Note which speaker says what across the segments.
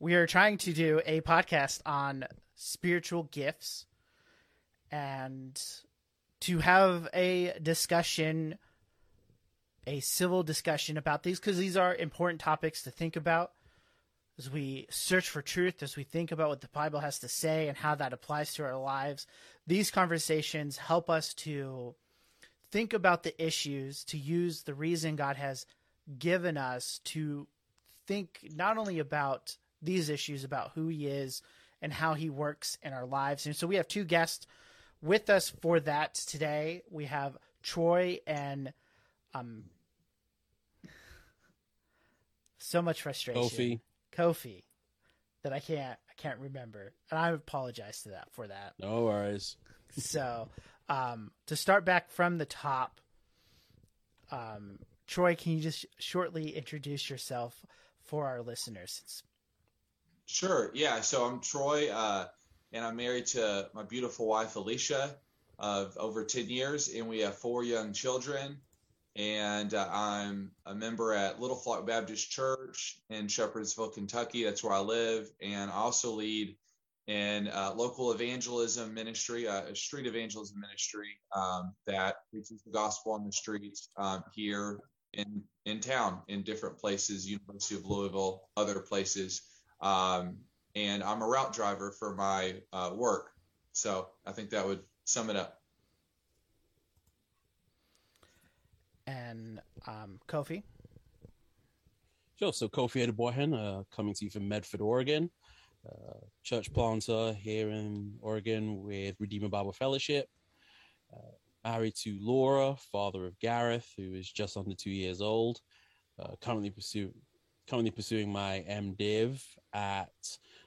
Speaker 1: we are trying to do a podcast on spiritual gifts and to have a discussion, a civil discussion about these, because these are important topics to think about as we search for truth, as we think about what the Bible has to say and how that applies to our lives. These conversations help us to think about the issues, to use the reason God has given us to think not only about these issues, about who He is and how He works in our lives. And so we have two guests with us for that today. We have Troy and um, so much frustration.
Speaker 2: Kofi.
Speaker 1: Kofi that I can't I can't remember, and I apologize to that for that.
Speaker 2: No worries.
Speaker 1: so, um, to start back from the top, um, Troy, can you just shortly introduce yourself for our listeners?
Speaker 3: Sure. Yeah. So I'm Troy, uh, and I'm married to my beautiful wife Alicia of over 10 years, and we have four young children and uh, I'm a member at Little Flock Baptist Church in Shepherdsville, Kentucky. That's where I live, and I also lead in uh, local evangelism ministry, uh, a street evangelism ministry um, that preaches the gospel on the streets um, here in in town, in different places, University of Louisville, other places, um, and I'm a route driver for my uh, work. So I think that would sum it up.
Speaker 1: and um, Kofi.
Speaker 2: Sure. So Kofi Adeboyan, uh, coming to you from Medford, Oregon. Uh, church planter here in Oregon with Redeemer Bible Fellowship. Uh, married to Laura, father of Gareth, who is just under two years old. Uh, currently pursue, currently pursuing my MDiv at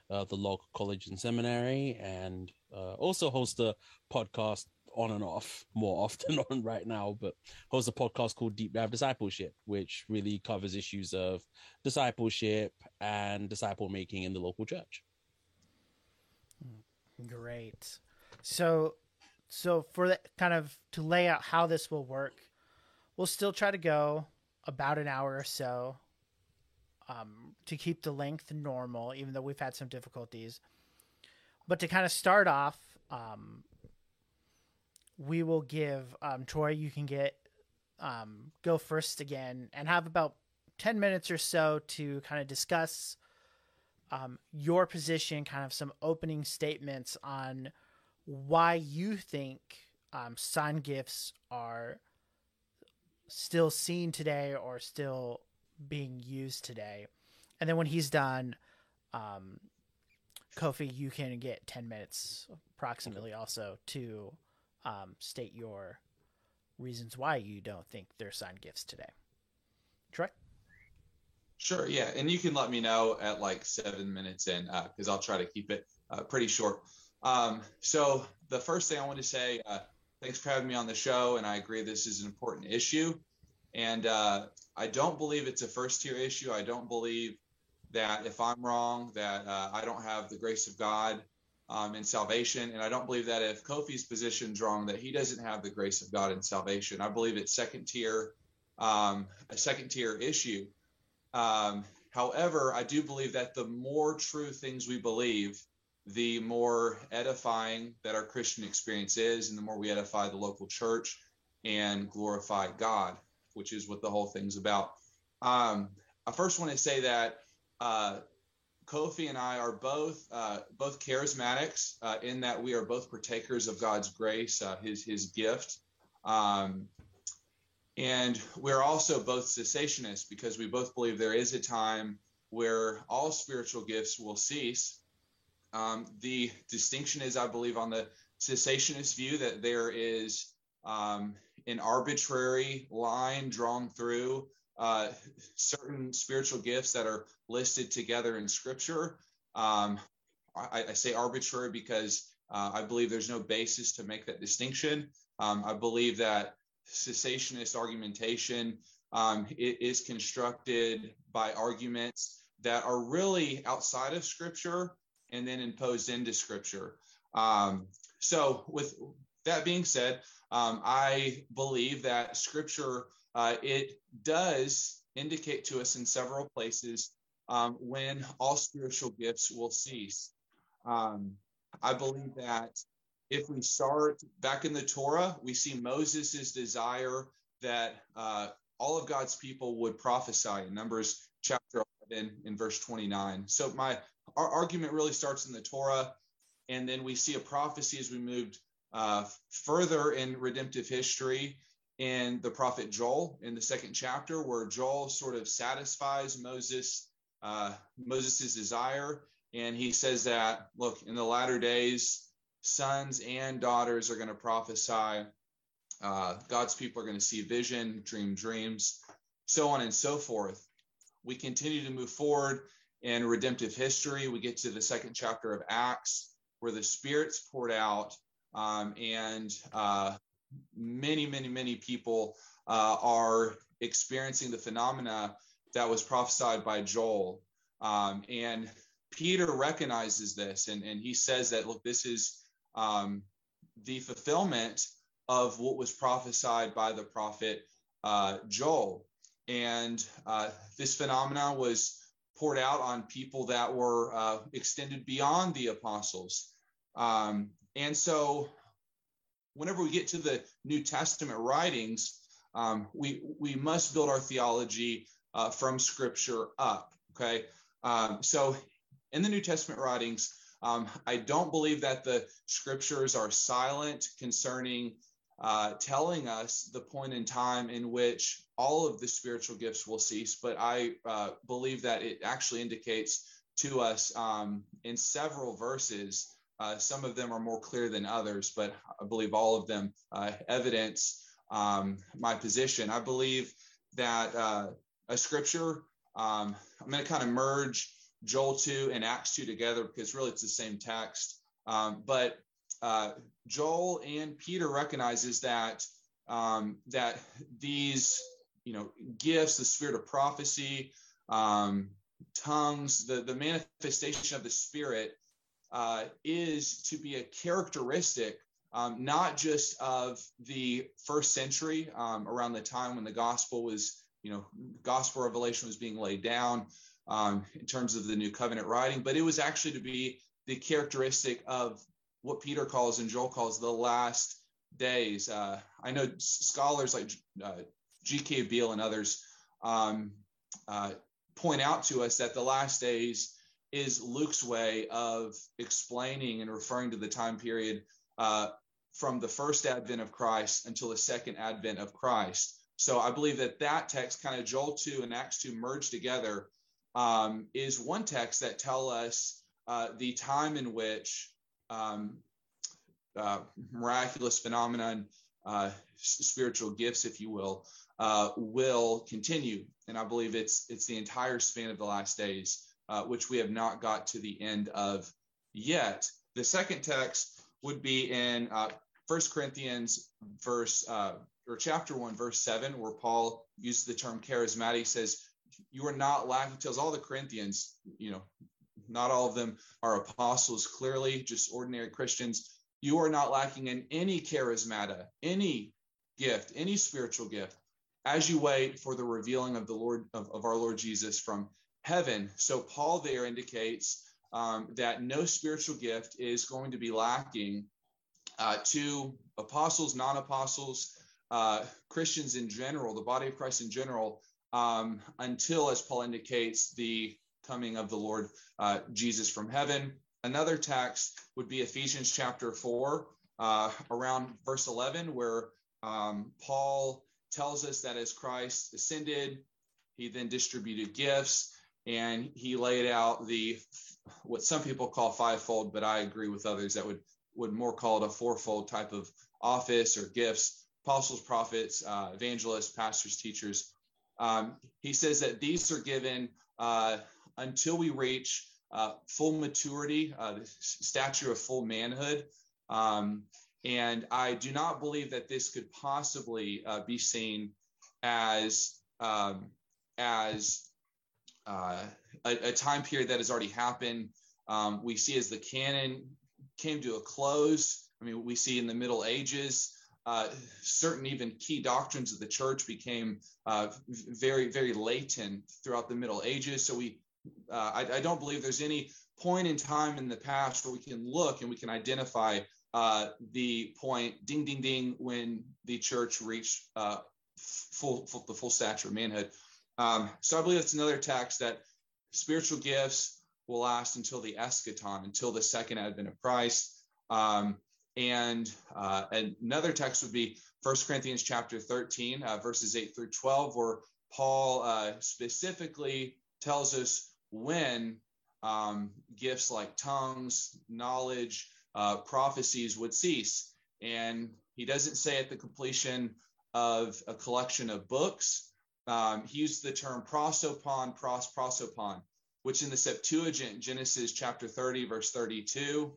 Speaker 2: uh, the local college and seminary, and uh, also host a podcast on and off more often on right now, but hosts a podcast called Deep Dive Discipleship, which really covers issues of discipleship and disciple making in the local church.
Speaker 1: Great. So, so for that kind of to lay out how this will work, we'll still try to go about an hour or so um, to keep the length normal, even though we've had some difficulties. But to kind of start off, um, we will give um, Troy. You can get um, go first again and have about ten minutes or so to kind of discuss um, your position, kind of some opening statements on why you think um, sign gifts are still seen today or still being used today. And then when he's done, um, Kofi, you can get 10 minutes approximately also to um, state your reasons why you don't think they're signed gifts today. Troy?
Speaker 3: Sure, yeah. And you can let me know at like seven minutes in uh, because uh, I'll try to keep it uh, pretty short. Um, so, the first thing I want to say, uh, thanks for having me on the show. And I agree this is an important issue. And uh, I don't believe it's a first tier issue. I don't believe that if I'm wrong, that uh, I don't have the grace of God um, in salvation. And I don't believe that if Kofi's position's wrong, that he doesn't have the grace of God in salvation. I believe it's second tier, um, a second tier issue. Um, however, I do believe that the more true things we believe, the more edifying that our Christian experience is, and the more we edify the local church and glorify God, which is what the whole thing's about. Um, I first want to say that uh, Kofi and I are both uh, both charismatics uh, in that we are both partakers of God's grace, uh, His His gift, um, and we're also both cessationists because we both believe there is a time where all spiritual gifts will cease. Um, the distinction is, I believe, on the cessationist view that there is um, an arbitrary line drawn through uh, certain spiritual gifts that are listed together in Scripture. Um, I, I, say arbitrary because uh, I believe there's no basis to make that distinction. Um, I believe that cessationist argumentation um, is constructed by arguments that are really outside of Scripture and then imposed into Scripture. Um, so, with that being said, um, I believe that Scripture uh, it does indicate to us in several places um, when all spiritual gifts will cease. Um, I believe that if we start back in the Torah, we see Moses' desire that uh, all of God's people would prophesy in Numbers chapter 11 in verse 29. So my our argument really starts in the Torah, and then we see a prophecy as we moved uh, further in redemptive history in the prophet Joel in the second chapter, where Joel sort of satisfies Moses uh, Moses' desire, and he says that look in the latter days, sons and daughters are going to prophesy. Uh, God's people are going to see vision, dream dreams, so on and so forth. We continue to move forward in redemptive history. We get to the second chapter of Acts, where the Spirit's poured out, um, and uh, many, many, many people uh, are experiencing the phenomena that was prophesied by Joel. Um, and Peter recognizes this, and, and he says that, look, this is um, the fulfillment of what was prophesied by the prophet uh, Joel. And uh, this phenomena was poured out on people that were uh, extended beyond the apostles. Um, and so, whenever we get to the New Testament writings, um, we we must build our theology uh, from Scripture up. Okay, um, so in the New Testament writings, um, I don't believe that the Scriptures are silent concerning uh, telling us the point in time in which all of the spiritual gifts will cease, but I uh, believe that it actually indicates to us um, in several verses. Uh, some of them are more clear than others, but I believe all of them uh, evidence um, my position. I believe that uh, a scripture, um, I'm going to kind of merge Joel 2 and Acts 2 together because really it's the same text. Um, but uh, Joel and Peter recognizes that um, that these you know gifts, the spirit of prophecy, um, tongues, the the manifestation of the Spirit uh, is to be a characteristic. Um, not just of the first century, um, around the time when the gospel was, you know, gospel revelation was being laid down um, in terms of the new covenant writing, but it was actually to be the characteristic of what Peter calls and Joel calls the last days. Uh, I know scholars like uh, G.K. Beale and others um, uh, point out to us that the last days is Luke's way of explaining and referring to the time period uh, from the first advent of Christ until the second advent of Christ. So I believe that that text, kind of Joel 2 and Acts 2 merged together, um, is one text that tell us uh, the time in which um, uh, miraculous phenomenon, uh, spiritual gifts, if you will, uh, will continue. And I believe it's it's the entire span of the last days, uh, which we have not got to the end of yet. The second text would be in uh, First Corinthians verse or chapter one, verse seven, where Paul uses the term charismatic. He says, "You are not lacking." Tells all the Corinthians, you know, not all of them are apostles, clearly, just ordinary Christians. You are not lacking in any charismata, any gift, any spiritual gift, as you wait for the revealing of the Lord of, of our Lord Jesus from heaven. So Paul there indicates um, that no spiritual gift is going to be lacking uh, to apostles, non-apostles, uh, Christians in general, the body of Christ in general, um, until, as Paul indicates, the coming of the Lord uh, Jesus from heaven. Another text would be Ephesians chapter 4, uh, around verse 11, where um, Paul tells us that as Christ ascended, he then distributed gifts and he laid out the what some people call fivefold, but I agree with others that would would more call it a fourfold type of office or gifts: apostles, prophets, uh, evangelists, pastors, teachers. Um, he says that these are given uh, until we reach uh, full maturity, uh, the stature of full manhood. Um, and I do not believe that this could possibly uh, be seen as um, as uh, a, a, time period that has already happened. Um, we see as the canon came to a close. I mean, we see in the Middle Ages, uh, certain even key doctrines of the church became uh, very, very latent throughout the Middle Ages. So we uh, I, I, don't believe there's any point in time in the past where we can look and we can identify uh, the point, ding, ding, ding, when the church reached full, full, the full stature of manhood. Um, so I believe it's another text that spiritual gifts will last until the eschaton, until the second advent of Christ. Um, and uh, another text would be 1 Corinthians chapter 13, uh, verses 8 through 12, where Paul uh, specifically tells us when um, gifts like tongues, knowledge, uh, prophecies would cease. And he doesn't say at the completion of a collection of books. Um, he used the term prosopon, pros, prosopon, which in the Septuagint, Genesis chapter 30, verse 32,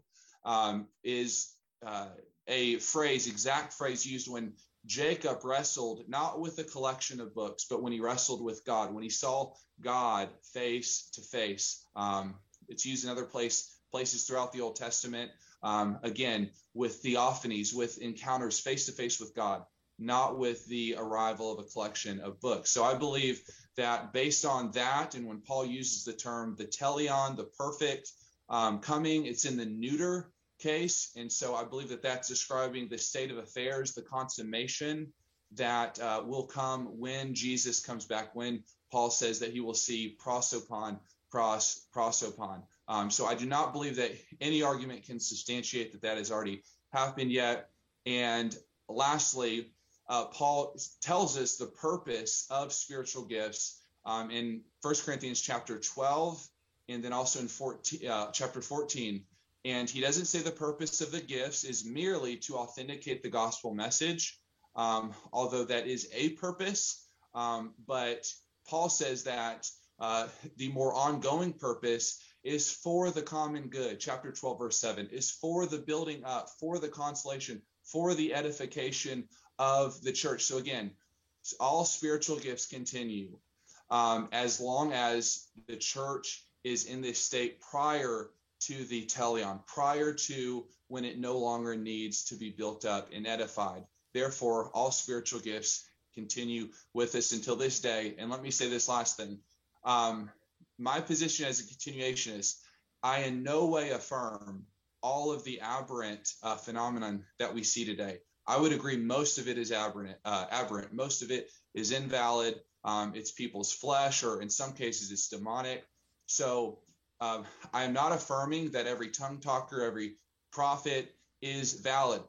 Speaker 3: um, is uh, a phrase, exact phrase used when Jacob wrestled not with a collection of books, but when he wrestled with God, when he saw God face to face. Um, it's used in other place, places throughout the Old Testament. Um, again, with theophanies, with encounters face to face with God, not with the arrival of a collection of books. So I believe that based on that, and when Paul uses the term the teleion, the perfect um, coming, it's in the neuter case. And so I believe that that's describing the state of affairs, the consummation that uh, will come when Jesus comes back, when Paul says that he will see prosopon, pros, prosopon. Um, so I do not believe that any argument can substantiate that that has already happened yet. And lastly, uh, Paul tells us the purpose of spiritual gifts um, in 1 Corinthians chapter 12 and then also in 14, uh, chapter 14 and he doesn't say the purpose of the gifts is merely to authenticate the gospel message, um, although that is a purpose. Um, but Paul says that uh, the more ongoing purpose is for the common good. Chapter 12, verse 7 is for the building up, for the consolation, for the edification of the church. So again, all spiritual gifts continue um, as long as the church is in this state prior to the teleion, prior to when it no longer needs to be built up and edified. Therefore, all spiritual gifts continue with us until this day. And let me say this last thing. Um, my position as a continuationist, I in no way affirm all of the aberrant uh, phenomenon that we see today. I would agree most of it is aberrant. Uh, aberrant. Most of it is invalid. Um, it's people's flesh, or in some cases, it's demonic. So um, I am not affirming that every tongue talker, every prophet is valid.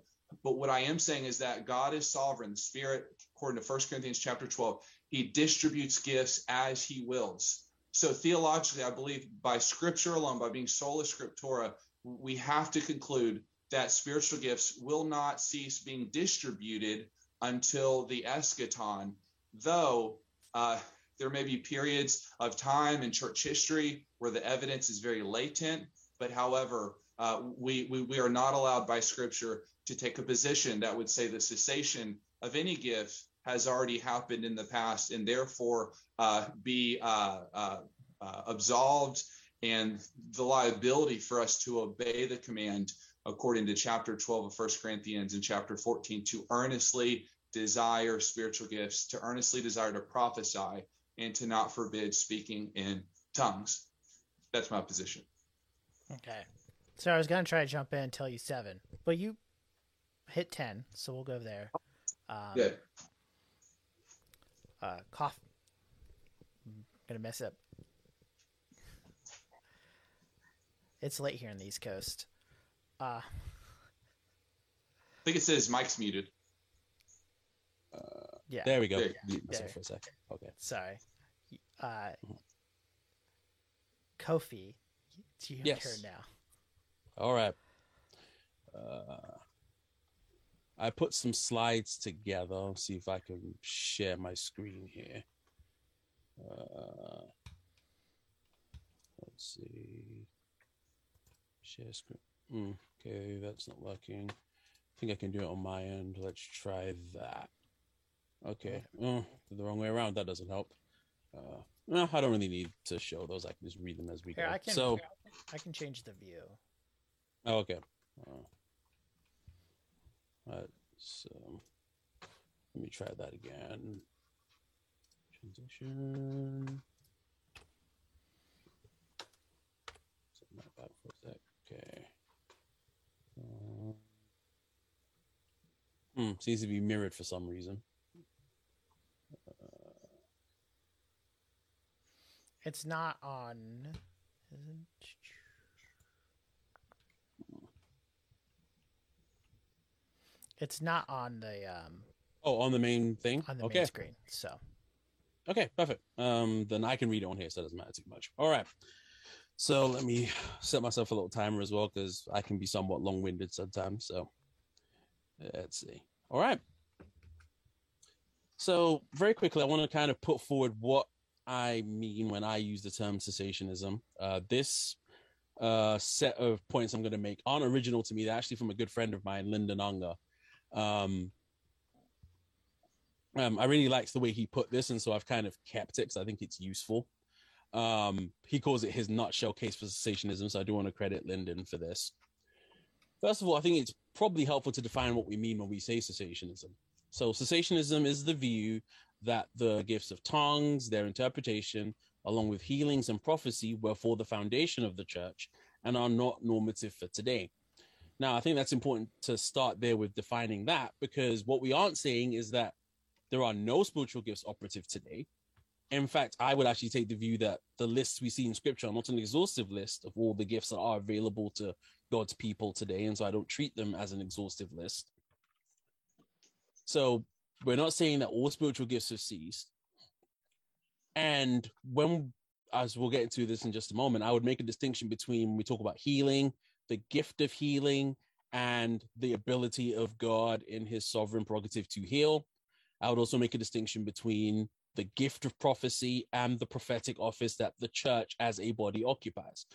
Speaker 3: But what I am saying is that God is sovereign. The Spirit, according to 1 Corinthians chapter 12, he distributes gifts as he wills. So theologically, I believe by scripture alone, by being sola scriptura, we have to conclude that spiritual gifts will not cease being distributed until the eschaton, though uh, there may be periods of time in church history where the evidence is very latent, but however, uh, we, we, we are not allowed by scripture to take a position that would say the cessation of any gift has already happened in the past and therefore uh, be uh, uh, uh absolved and the liability for us to obey the command according to chapter 12 of 1 Corinthians and chapter 14 to earnestly desire spiritual gifts, to earnestly desire to prophesy, and to not forbid speaking in tongues. That's my position.
Speaker 1: Okay. So I was going to try to jump in and tell you seven, but you hit 10, so we'll go there. Um,
Speaker 3: Good.
Speaker 1: Uh, cough. I'm going to mess up. It's late here in the East Coast. Uh, I
Speaker 3: think it says Mike's muted.
Speaker 2: Uh, yeah. There we go. Mute myself
Speaker 1: for a second. Okay. Sorry. Uh, mm-hmm. Kofi, it's your yes. turn now.
Speaker 2: All right. Uh, I put some slides together. I'll see if I can share my screen here. Uh, let's see. Share screen. Mm, Okay, that's not working. I think I can do it on my end. Let's try that. Okay. Mm-hmm. Oh, the wrong way around. That doesn't help. Uh, no, I don't really need to show those. I can just read them as we Here, go.
Speaker 1: I can,
Speaker 2: so
Speaker 1: I can change the view.
Speaker 2: Oh, okay. Uh, right, so let me try that again. Transition. Set back for a sec. Okay. Seems to be mirrored for some reason.
Speaker 1: It's not on. It's not on the um
Speaker 2: Oh, on the main thing.
Speaker 1: on the
Speaker 2: okay.
Speaker 1: main screen. So
Speaker 2: Okay, perfect. Um, then I can read it on here, so it doesn't matter too much. All right. So let me set myself a little timer as well, because I can be somewhat long-winded sometimes. So let's see. All right. So very quickly, I want to kind of put forward what I mean when I use the term cessationism. Uh, this uh, set of points I'm going to make aren't original to me. They're actually from a good friend of mine, Lyndon Unger. Um, um, I really liked the way he put this, and so I've kind of kept it because I think it's useful. Um, he calls it his nutshell case for cessationism, so I do want to credit Lyndon for this. First of all, I think it's probably helpful to define what we mean when we say cessationism. So, cessationism is the view that the gifts of tongues, their interpretation, along with healings and prophecy, were for the foundation of the church and are not normative for today. Now, I think that's important to start there with defining that because what we aren't saying is that there are no spiritual gifts operative today. In fact, I would actually take the view that the lists we see in scripture are not an exhaustive list of all the gifts that are available to God's people today. And so I don't treat them as an exhaustive list. So we're not saying that all spiritual gifts have ceased. And when, as we'll get into this in just a moment, I would make a distinction between we talk about healing, the gift of healing, and the ability of God in his sovereign prerogative to heal I would also make a distinction between the gift of prophecy and the prophetic office that the church as a body occupies.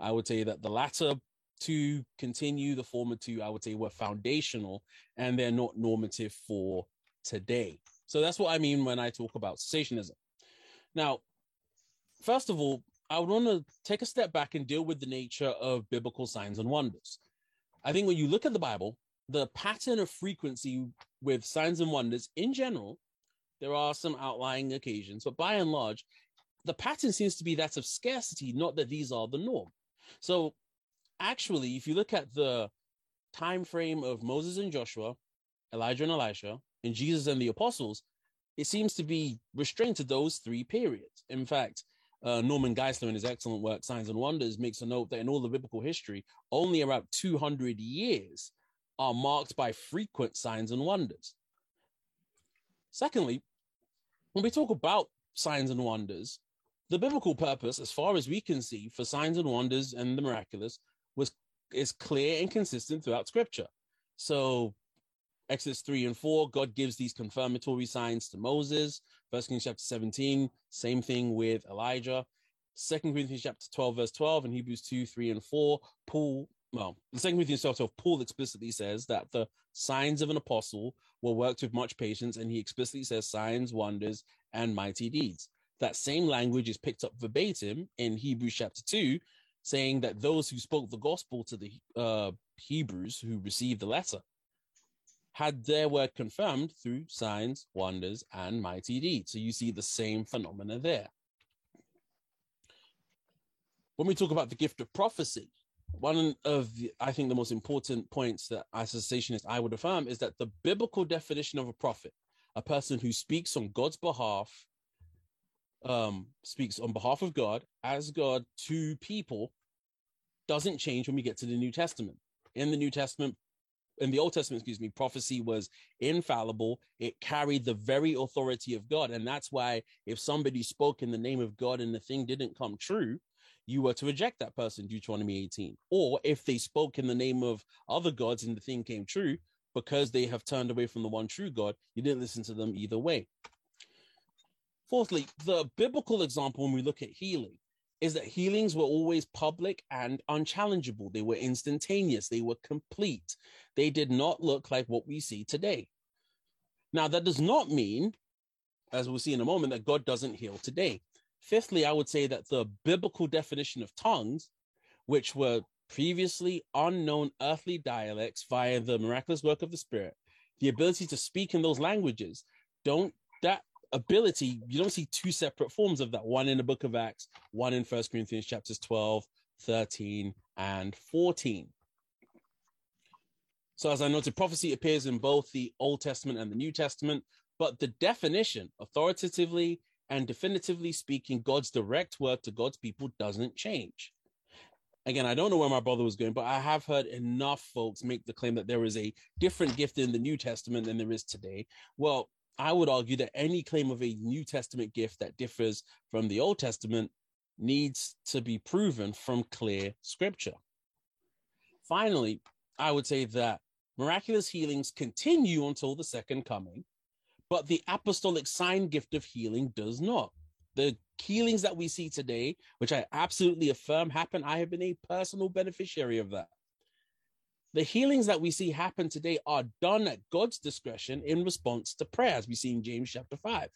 Speaker 2: I would say that the latter two continue, the former two, I would say, were foundational and they're not normative for today. So that's what I mean when I talk about cessationism. Now, first of all, I would want to take a step back and deal with the nature of biblical signs and wonders. I think when you look at the Bible, the pattern of frequency with signs and wonders in general, there are some outlying occasions, but by and large, the pattern seems to be that of scarcity, not that these are the norm. So actually, if you look at the time frame of Moses and Joshua, Elijah and Elisha, and Jesus and the apostles, it seems to be restrained to those three periods. In fact, uh, Norman Geisler, in his excellent work, Signs and Wonders, makes a note that in all the biblical history, only around 200 years are marked by frequent signs and wonders. Secondly, when we talk about signs and wonders, the biblical purpose, as far as we can see, for signs and wonders and the miraculous was is clear and consistent throughout Scripture. So, Exodus three and four, God gives these confirmatory signs to Moses. First Kings chapter seventeen, same thing with Elijah. Second Corinthians chapter twelve, verse twelve, and Hebrews two, three, and four, Paul well, second Corinthians 12, Paul explicitly says that the signs of an apostle were worked with much patience, and he explicitly says signs, wonders, and mighty deeds. That same language is picked up verbatim in Hebrews chapter 2, saying that those who spoke the gospel to the uh, Hebrews who received the letter had their word confirmed through signs, wonders, and mighty deeds. So you see the same phenomena there. When we talk about the gift of prophecy, one of the, I think the most important points that as a cessationist I would affirm is that the biblical definition of a prophet, a person who speaks on God's behalf, um, speaks on behalf of God as God to people, doesn't change when we get to the New Testament. In the New Testament, in the Old Testament, excuse me, prophecy was infallible. It carried the very authority of God. And that's why if somebody spoke in the name of God and the thing didn't come true, you were to reject that person, Deuteronomy 18. Or if they spoke in the name of other gods and the thing came true, because they have turned away from the one true God, you didn't listen to them either way. Fourthly, the biblical example when we look at healing is that healings were always public and unchallengeable. They were instantaneous, they were complete. They did not look like what we see today. Now, that does not mean, as we'll see in a moment, that God doesn't heal today. Fifthly, I would say that the biblical definition of tongues, which were previously unknown earthly dialects via the miraculous work of the Spirit, the ability to speak in those languages, don't that ability, you don't see two separate forms of that, one in the book of Acts, one in First Corinthians chapters 12, 13, and 14. So, as I noted, prophecy appears in both the Old Testament and the New Testament, but the definition, authoritatively and definitively speaking, God's direct word to God's people doesn't change. Again, I don't know where my brother was going, but I have heard enough folks make the claim that there is a different gift in the New Testament than there is today. Well, I would argue that any claim of a New Testament gift that differs from the Old Testament needs to be proven from clear scripture. Finally, I would say that miraculous healings continue until the second coming, but the apostolic sign gift of healing does not. The healings that we see today, which I absolutely affirm happen, I have been a personal beneficiary of that. The healings that we see happen today are done at God's discretion in response to prayer, as we see in James chapter 5.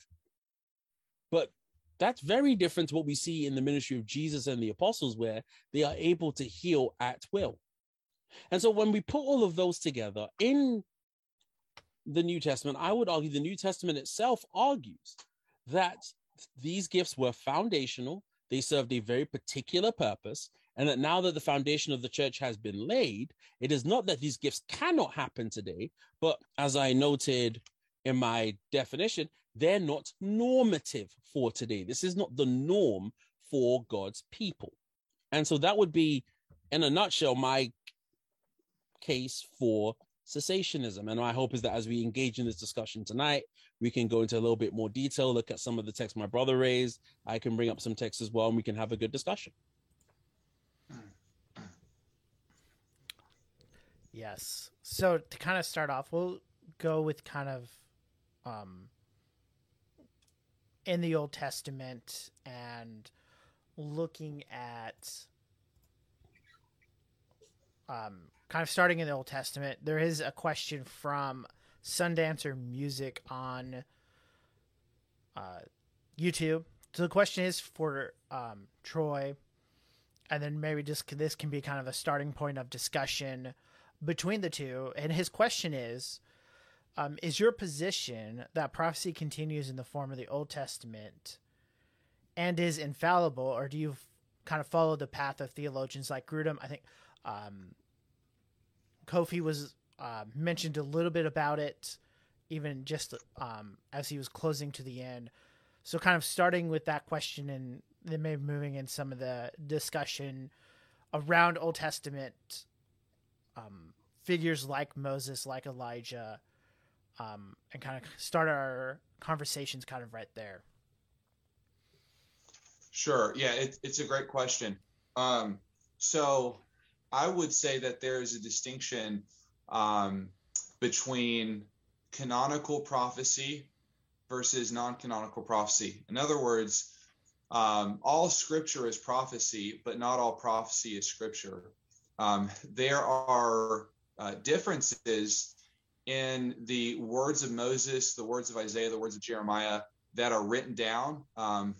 Speaker 2: But that's very different to what we see in the ministry of Jesus and the apostles, where they are able to heal at will. And so when we put all of those together in the New Testament, I would argue the New Testament itself argues that these gifts were foundational, they served a very particular purpose, and that now that the foundation of the church has been laid, it is not that these gifts cannot happen today, but as I noted in my definition, they're not normative for today. This is not the norm for God's people. And so that would be, in a nutshell, my case for cessationism. And my hope is that as we engage in this discussion tonight, we can go into a little bit more detail, look at some of the text my brother raised. I can bring up some text as well, and we can have a good discussion.
Speaker 1: Yes. So to kind of start off, we'll go with kind of um, in the Old Testament and looking at um, kind of starting in the Old Testament. There is a question from Sundancer Music on uh, YouTube. So the question is for um, Troy, and then maybe just this can be kind of a starting point of discussion between the two. And his question is um, Is your position that prophecy continues in the form of the Old Testament and is infallible, or do you kind of follow the path of theologians like Grudem? I think um, Kofi was uh, mentioned a little bit about it, even just um, as he was closing to the end. So, kind of starting with that question and then maybe moving in some of the discussion around Old Testament um, figures like Moses, like Elijah, um, and kind of start our conversations kind of right there.
Speaker 3: Sure. Yeah, it, it's a great question. Um, so I would say that there is a distinction um, between canonical prophecy versus non canonical prophecy. In other words, um, all scripture is prophecy, but not all prophecy is scripture. Um, there are uh, differences in the words of Moses, the words of Isaiah, the words of Jeremiah that are written down, um,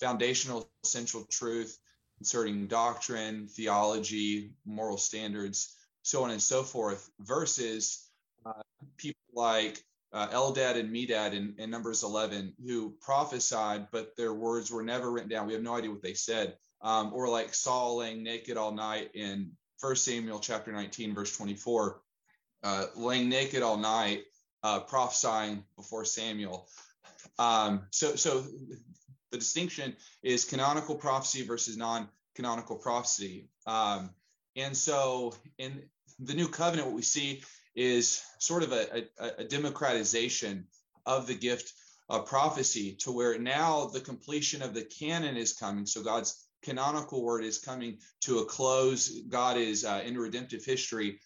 Speaker 3: foundational essential truth concerning doctrine, theology, moral standards, so on and so forth, versus uh, people like uh, Eldad and Medad in, in Numbers 11 who prophesied, but their words were never written down. We have no idea what they said. Um, or like Saul laying naked all night in First Samuel chapter 19, verse 24, uh, laying naked all night, uh, prophesying before Samuel. Um, so, so the distinction is canonical prophecy versus non-canonical prophecy. Um, and so, in the new covenant, what we see is sort of a, a, a democratization of the gift of prophecy to where now the completion of the canon is coming. So God's canonical word is coming to a close. God is uh, in redemptive history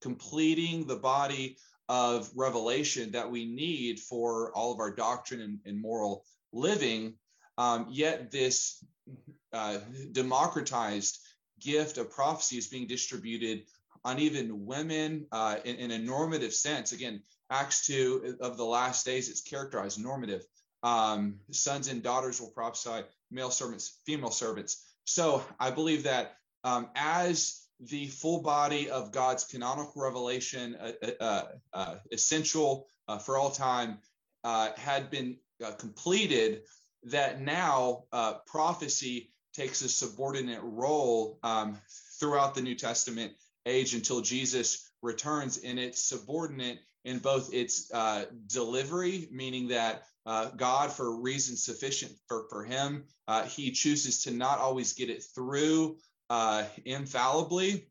Speaker 3: completing the body of revelation that we need for all of our doctrine and, and moral living. Um, yet this uh, democratized gift of prophecy is being distributed on even women uh, in, in, a normative sense. Again, Acts 2 of the last days, it's characterized normative. Um, sons and daughters will prophesy male servants, female servants. So I believe that um, as the full body of God's canonical revelation, uh, uh, uh, uh essential uh, for all time, had been completed, that now prophecy takes a subordinate role um, throughout the New Testament age until Jesus returns, and it's subordinate in both its uh, delivery, meaning that uh, God, for reasons sufficient for, for him, uh, he chooses to not always get it through uh, infallibly.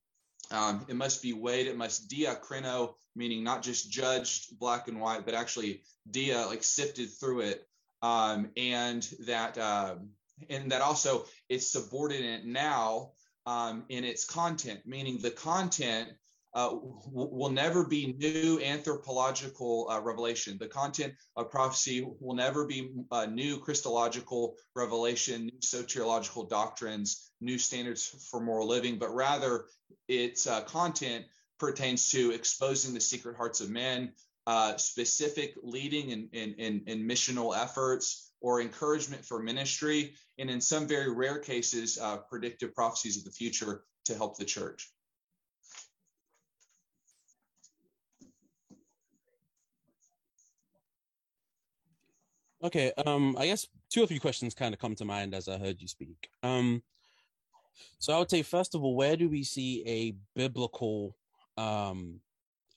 Speaker 3: Um, it must be weighed, it must diakrino, meaning not just judged black and white, but actually dia, like sifted through it. Um, and that um, and that also it's subordinate now um, in its content, meaning the content uh, will never be new anthropological uh, revelation. The content of prophecy will never be uh, new Christological revelation, new soteriological doctrines, new standards for moral living, but rather its uh, content pertains to exposing the secret hearts of men, uh, specific leading in, in, in, in, missional efforts or encouragement for ministry, and in some very rare cases, uh, predictive prophecies of the future to help the church.
Speaker 2: Okay, um, I guess two or three questions kind of come to mind as I heard you speak. Um, so I would say, first of all, where do we see a biblical, um,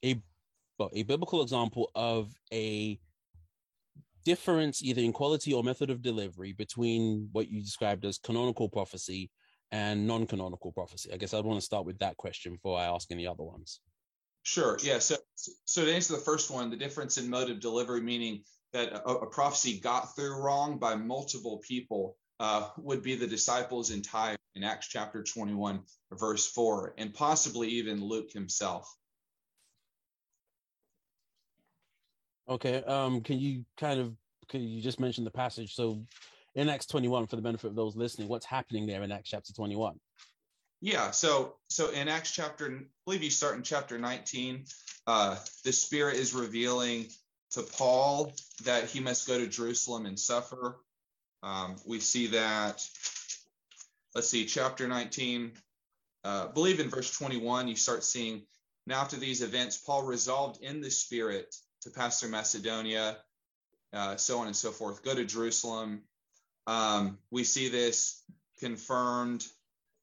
Speaker 2: a well, a biblical example of a difference either in quality or method of delivery between what you described as canonical prophecy and non-canonical prophecy? I guess I'd want to start with that question before I ask any other ones.
Speaker 3: Sure. Yeah. So, so to answer the first one, the difference in mode of delivery, meaning that a, a prophecy got through wrong by multiple people, uh, would be the disciples in Tyre in Acts chapter 21, verse 4, and possibly even Luke himself.
Speaker 2: Okay. Um, can you kind of can you just mention the passage? So in Acts 21, for the benefit of those listening, what's happening there in Acts chapter 21?
Speaker 3: Yeah, so so in Acts chapter, I believe you start in chapter 19. Uh, the Spirit is revealing to Paul that he must go to Jerusalem and suffer. Um, we see that. Let's see, chapter 19. Uh, believe in verse 21, you start seeing now after these events, Paul resolved in the Spirit to pass through Macedonia, uh, so on and so forth. Go to Jerusalem. Um, we see this confirmed.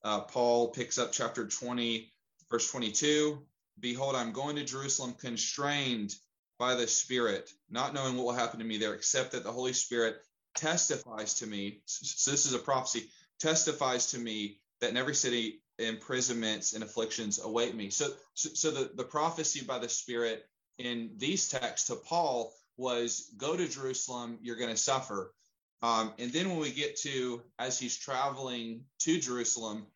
Speaker 3: Uh, Paul picks up chapter 20, verse 22. Behold, I'm going to Jerusalem constrained by the Spirit, not knowing what will happen to me there, except that the Holy Spirit testifies to me. So this is a prophecy, testifies to me that in every city imprisonments and afflictions await me. So, so, the, the prophecy by the Spirit in these texts to Paul was go to Jerusalem, you're going to suffer. Um, and then when we get to, as he's traveling to Jerusalem,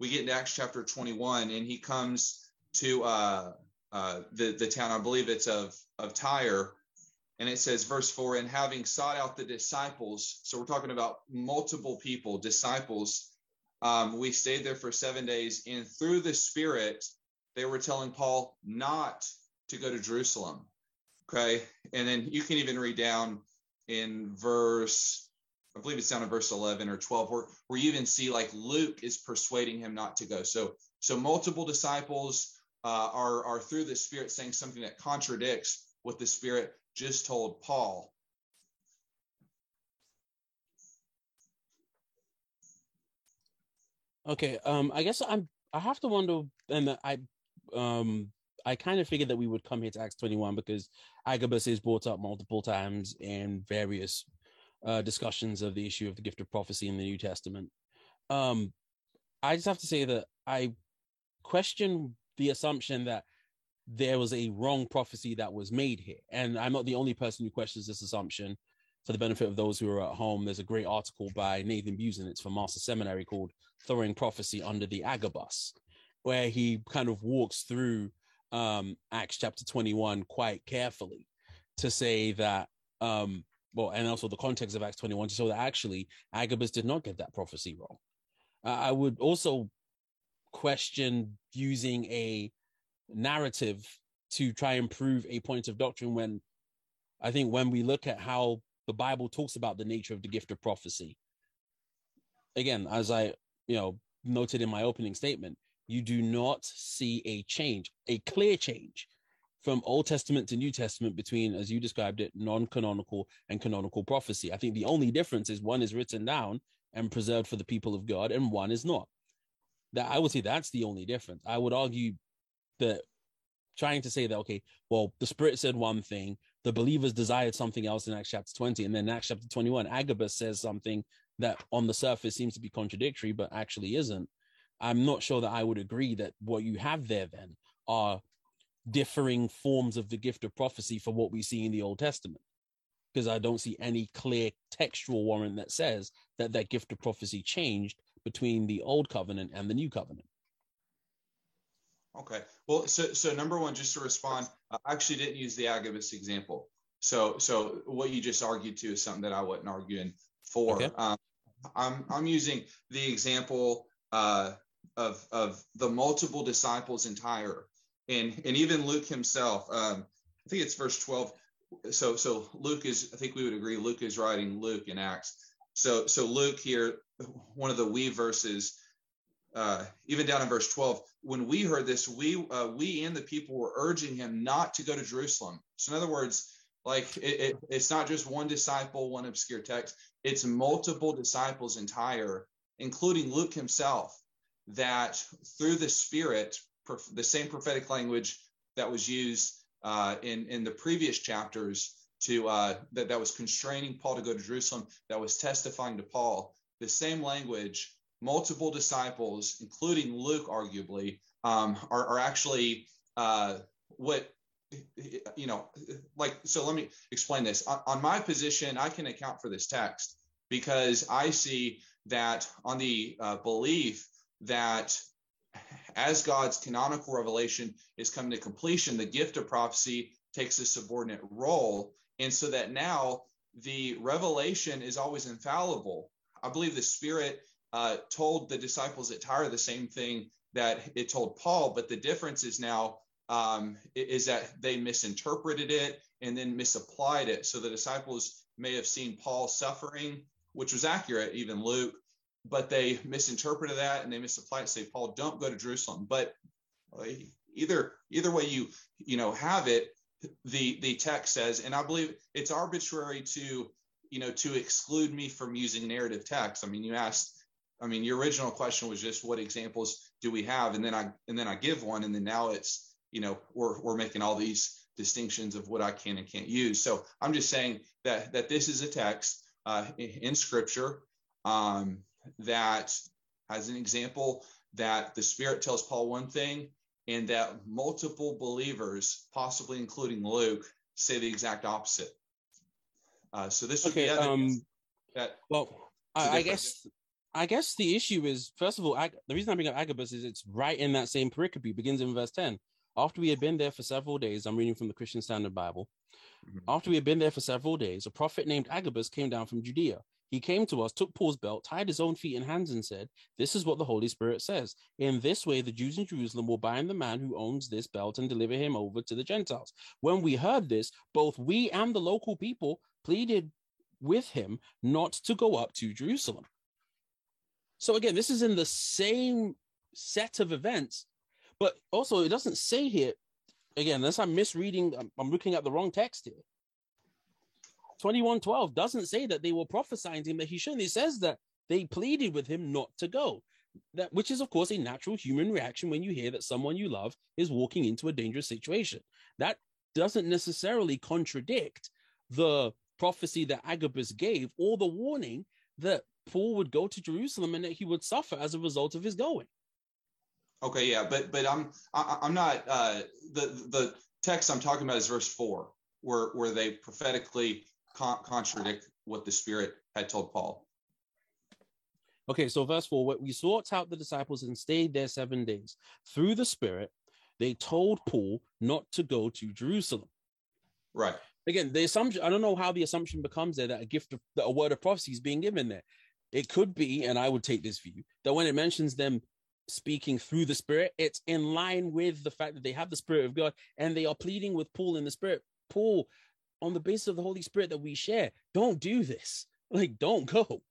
Speaker 3: we get into Acts chapter 21, and he comes to uh, uh, the, the town, I believe it's of, of Tyre. And it says, verse 4, and having sought out the disciples, so we're talking about multiple people, disciples, um, we stayed there for seven days, and through the Spirit, they were telling Paul not to go to Jerusalem. Okay. And then you can even read down in verse, I believe it's down in verse 11 or 12, where, where you even see like Luke is persuading him not to go. So, so multiple disciples uh, are, are through the Spirit saying something that contradicts what the Spirit just told Paul.
Speaker 2: Okay, um, I guess I'm. I have to wonder, and I, um, I kind of figured that we would come here to Acts 21 because Agabus is brought up multiple times in various uh, discussions of the issue of the gift of prophecy in the New Testament. Um, I just have to say that I question the assumption that there was a wrong prophecy that was made here. And I'm not the only person who questions this assumption. For the benefit of those who are at home, there's a great article by Nathan Busenitz. It's from Master Seminary called Throwing Prophecy Under the Agabus, where he kind of walks through um, Acts chapter 21 quite carefully to say that, um, well, and also the context of Acts 21 to show that actually Agabus did not get that prophecy wrong. Uh, I would also question using a narrative to try and prove a point of doctrine when I think when we look at how the Bible talks about the nature of the gift of prophecy, again, as I, you know, noted in my opening statement, you do not see a change, a clear change from Old Testament to New Testament between, as you described it, non canonical and canonical prophecy. I think the only difference is one is written down and preserved for the people of God, and one is not. That I would say that's the only difference. I would argue that trying to say that okay, well, the Spirit said one thing, the believers desired something else in Acts chapter 20, and then Acts chapter 21, Agabus says something that on the surface seems to be contradictory, but actually isn't. I'm not sure that I would agree that what you have there then are differing forms of the gift of prophecy for what we see in the Old Testament. Because I don't see any clear textual warrant that says that that gift of prophecy changed between the Old Covenant and the New Covenant.
Speaker 3: Okay. Well, so so number one, just to respond, I actually didn't use the Agabus example. So so what you just argued to is something that I wasn't arguing for. Okay. Um, I'm I'm using the example uh, of of the multiple disciples in Tyre, and and even Luke himself. Um, I think it's verse twelve. So so Luke is. I think we would agree. Luke is writing Luke in Acts. So so Luke here, one of the we verses uh, even down in verse 12, when we heard this, we uh, we and the people were urging him not to go to Jerusalem. So in other words, like it, it, it's not just one disciple, one obscure text; it's multiple disciples in Tyre, including Luke himself, that through the Spirit, the same prophetic language that was used uh, in in the previous chapters to uh, that that was constraining Paul to go to Jerusalem, that was testifying to Paul, the same language multiple disciples, including Luke, arguably, um, are, are, actually uh, what you know. Like, so let me explain this. On, on, my position, I can account for this text because I see that on the uh, belief that as God's canonical revelation is coming to completion, the gift of prophecy takes a subordinate role, and so that now the revelation is always infallible. I believe the Spirit uh, told the disciples at Tyre the same thing that it told Paul, but the difference is now um, is that they misinterpreted it and then misapplied it. So the disciples may have seen Paul suffering, which was accurate, even Luke, but they misinterpreted that and they misapplied it. Say, Paul, don't go to Jerusalem. But either either way you you know have it, the the text says, and I believe it's arbitrary to you know to exclude me from using narrative text. I mean, you asked I mean, your original question was just what examples do we have, and then I and then I give one, and then now it's you know we're we're making all these distinctions of what I can and can't use. So I'm just saying that that this is a text uh, in Scripture um, that has an example that the Spirit tells Paul one thing, and that multiple believers, possibly including Luke, say the exact opposite. Uh, so this would okay, be
Speaker 2: um, that. Well, I, I guess I guess the issue is, first of all, Ag- the reason I bring up Agabus is it's right in that same pericope, begins in verse 10. After we had been there for several days, I'm reading from the Christian Standard Bible. Mm-hmm. After we had been there for several days, a prophet named Agabus came down from Judea. He came to us, took Paul's belt, tied his own feet and hands, and said, This is what the Holy Spirit says. In this way, the Jews in Jerusalem will bind the man who owns this belt and deliver him over to the Gentiles. When we heard this, both we and the local people pleaded with him not to go up to Jerusalem. So again, this is in the same set of events, but also it doesn't say here. Again, unless I'm misreading, I'm, I'm looking at the wrong text here. 2112 doesn't say that they were prophesying to him that he shouldn't. It says that they pleaded with him not to go. That which is of course a natural human reaction when you hear that someone you love is walking into a dangerous situation. That doesn't necessarily contradict the prophecy that Agabus gave or the warning that Paul would go to Jerusalem and that he would suffer as a result of his going.
Speaker 3: Okay, yeah, but but I'm I, I'm not uh, the the text I'm talking about is verse four, where where they prophetically con- contradict what the Spirit had told Paul.
Speaker 2: Okay, so verse four, we sought out the disciples and stayed there seven days. Through the Spirit, they told Paul not to go to Jerusalem.
Speaker 3: Right.
Speaker 2: Again, the assumption, I don't know how the assumption becomes there that a gift of that a word of prophecy is being given there. It could be, and I would take this view, that when it mentions them speaking through the Spirit, it's in line with the fact that they have the Spirit of God and they are pleading with Paul in the Spirit. Paul, on the basis of the Holy Spirit that we share, don't do this. Like, don't go.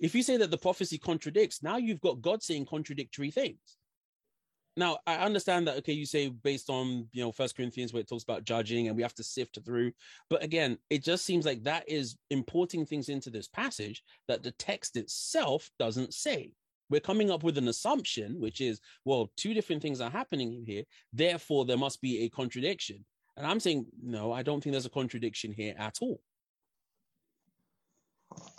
Speaker 2: If you say that the prophecy contradicts, now you've got God saying contradictory things. Now, I understand that, okay, you say based on, you know, First Corinthians where it talks about judging and we have to sift through. But again, it just seems like that is importing things into this passage that the text itself doesn't say. we're coming up with an assumption, which is, well, two different things are happening here. Therefore, there must be a contradiction. And I'm saying, no, I don't think there's a contradiction here at all.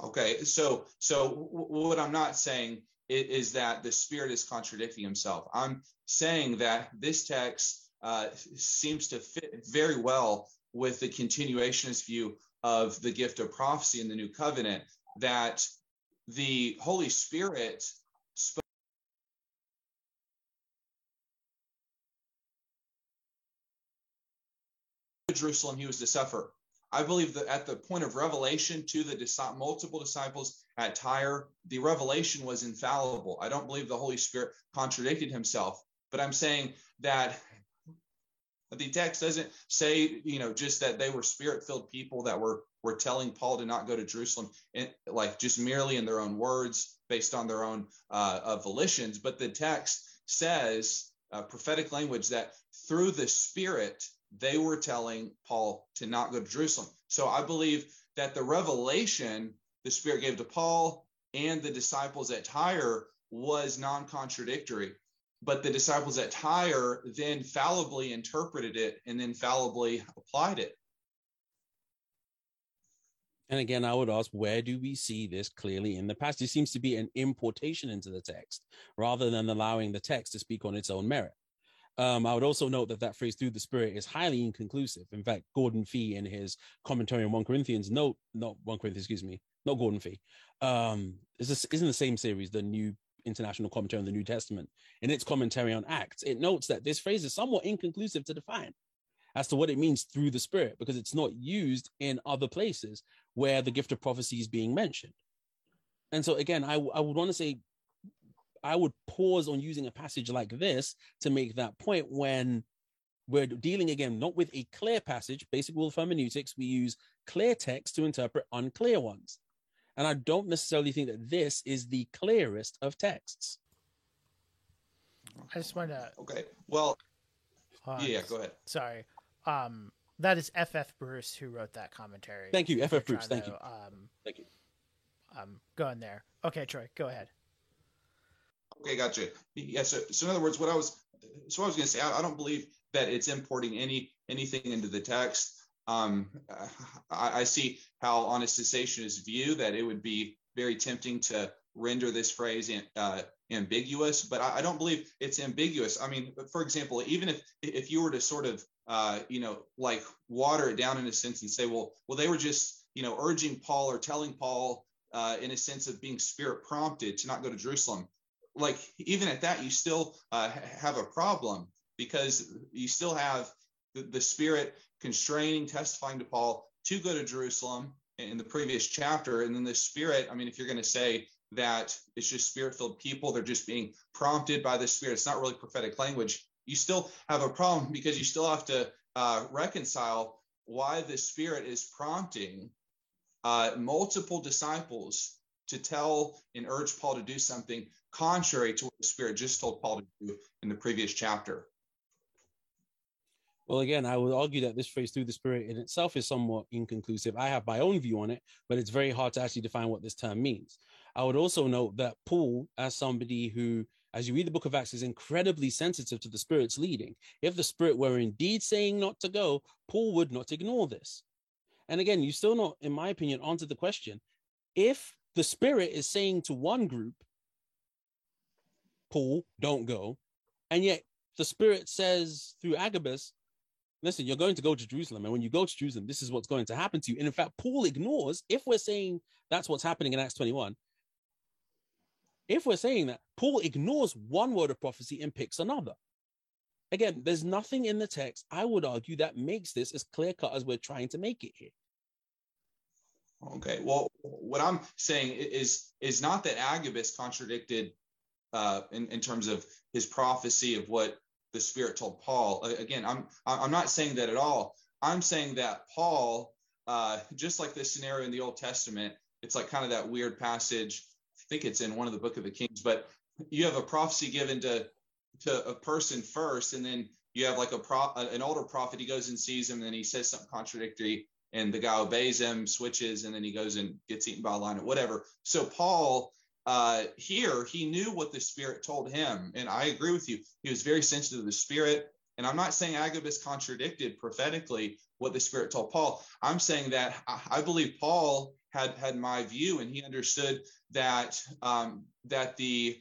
Speaker 3: Okay, so so what I'm not saying is, that the Spirit is contradicting Himself. I'm saying that this text uh, seems to fit very well with the continuationist view of the gift of prophecy in the New Covenant. That the Holy Spirit spoke. Jerusalem he was to suffer. I believe that at the point of revelation to the multiple disciples at Tyre, the revelation was infallible. I don't believe the Holy Spirit contradicted himself, but I'm saying that the text doesn't say, you know, just that they were spirit-filled people that were were telling Paul to not go to Jerusalem, and like just merely in their own words, based on their own uh, volitions. But the text says uh, prophetic language that through the Spirit they were telling Paul to not go to Jerusalem. So I believe that the revelation the Spirit gave to Paul and the disciples at Tyre was non-contradictory but the disciples at Tyre then fallibly interpreted it and then fallibly applied it.
Speaker 2: And again, I would ask, where do we see this clearly in the past? It seems to be an importation into the text rather than allowing the text to speak on its own merit. Um, I would also note that that phrase through the Spirit is highly inconclusive. In fact, Gordon Fee in his commentary on 1 Corinthians, note, not 1 Corinthians, excuse me, not Gordon Fee, um, is, this, is in the same series, the New International Commentary on the New Testament, in its commentary on Acts, it notes that this phrase is somewhat inconclusive to define as to what it means through the Spirit, because it's not used in other places where the gift of prophecy is being mentioned. And so, again, I, I would want to say, I would pause on using a passage like this to make that point when we're dealing again not with a clear passage, basic rule of hermeneutics. We use clear text to interpret unclear ones. And I don't necessarily think that this is the clearest of texts.
Speaker 1: I just want to.
Speaker 3: Okay. Well, uh, yeah, go ahead.
Speaker 1: Sorry. Um, that is FF Bruce who wrote that commentary.
Speaker 2: Thank you, FF Bruce. Thank to, you.
Speaker 1: Um,
Speaker 2: Thank you.
Speaker 1: Um, going there. Okay, Troy, go ahead.
Speaker 3: Okay, gotcha. Yeah. So, so in other words, what I was, so I was going to say, I, I, don't believe that it's importing any anything into the text. Um, I, I, see how on a cessationist view that it would be very tempting to render this phrase uh, ambiguous, but I, I, don't believe it's ambiguous. I mean, for example, even if if you were to sort of uh, you know like water it down in a sense and say, well, well, they were just you know urging Paul or telling Paul uh, in a sense of being spirit prompted to not go to Jerusalem. Like even at that, you still uh, have a problem because you still have the, the Spirit constraining, testifying to Paul to go to Jerusalem in the previous chapter. And then the Spirit, I mean, if you're going to say that it's just spirit filled people, they're just being prompted by the Spirit, it's not really prophetic language, you still have a problem because you still have to uh, reconcile why the Spirit is prompting uh, multiple disciples to tell and urge Paul to do something contrary to what the Spirit just told Paul to do in the previous chapter.
Speaker 2: Well, again, I would argue that this phrase through the spirit in itself is somewhat inconclusive. I have my own view on it, but it's very hard to actually define what this term means. I would also note that Paul, as somebody who, as you read the book of Acts, is incredibly sensitive to the spirit's leading. If the spirit were indeed saying not to go, Paul would not ignore this. And again, you still not, in my opinion, answered the question. If the spirit is saying to one group, Paul, don't go, and yet the spirit says through Agabus, listen, you're going to go to Jerusalem. And when you go to Jerusalem, this is what's going to happen to you. And in fact, Paul ignores, if we're saying that's what's happening in Acts 21, if we're saying that, Paul ignores one word of prophecy and picks another. Again, there's nothing in the text, I would argue, that makes this as clear cut as we're trying to make it here.
Speaker 3: Okay. Well, what I'm saying is is not that Agabus contradicted uh, in, in terms of his prophecy of what the Spirit told Paul. Again, I'm I'm not saying that at all. I'm saying that Paul, uh, just like this scenario in the Old Testament, it's like kind of that weird passage. I think it's in one of the Book of the Kings, but you have a prophecy given to to a person first, and then you have like a pro, an older prophet. He goes and sees him, and then he says something contradictory, and the guy obeys him, switches, and then he goes and gets eaten by a lion or whatever. So Paul uh, here he knew what the Spirit told him, and I agree with you. He was very sensitive to the Spirit. And I'm not saying Agabus contradicted prophetically what the Spirit told Paul. I'm saying that I believe Paul had had my view, and he understood that um, that the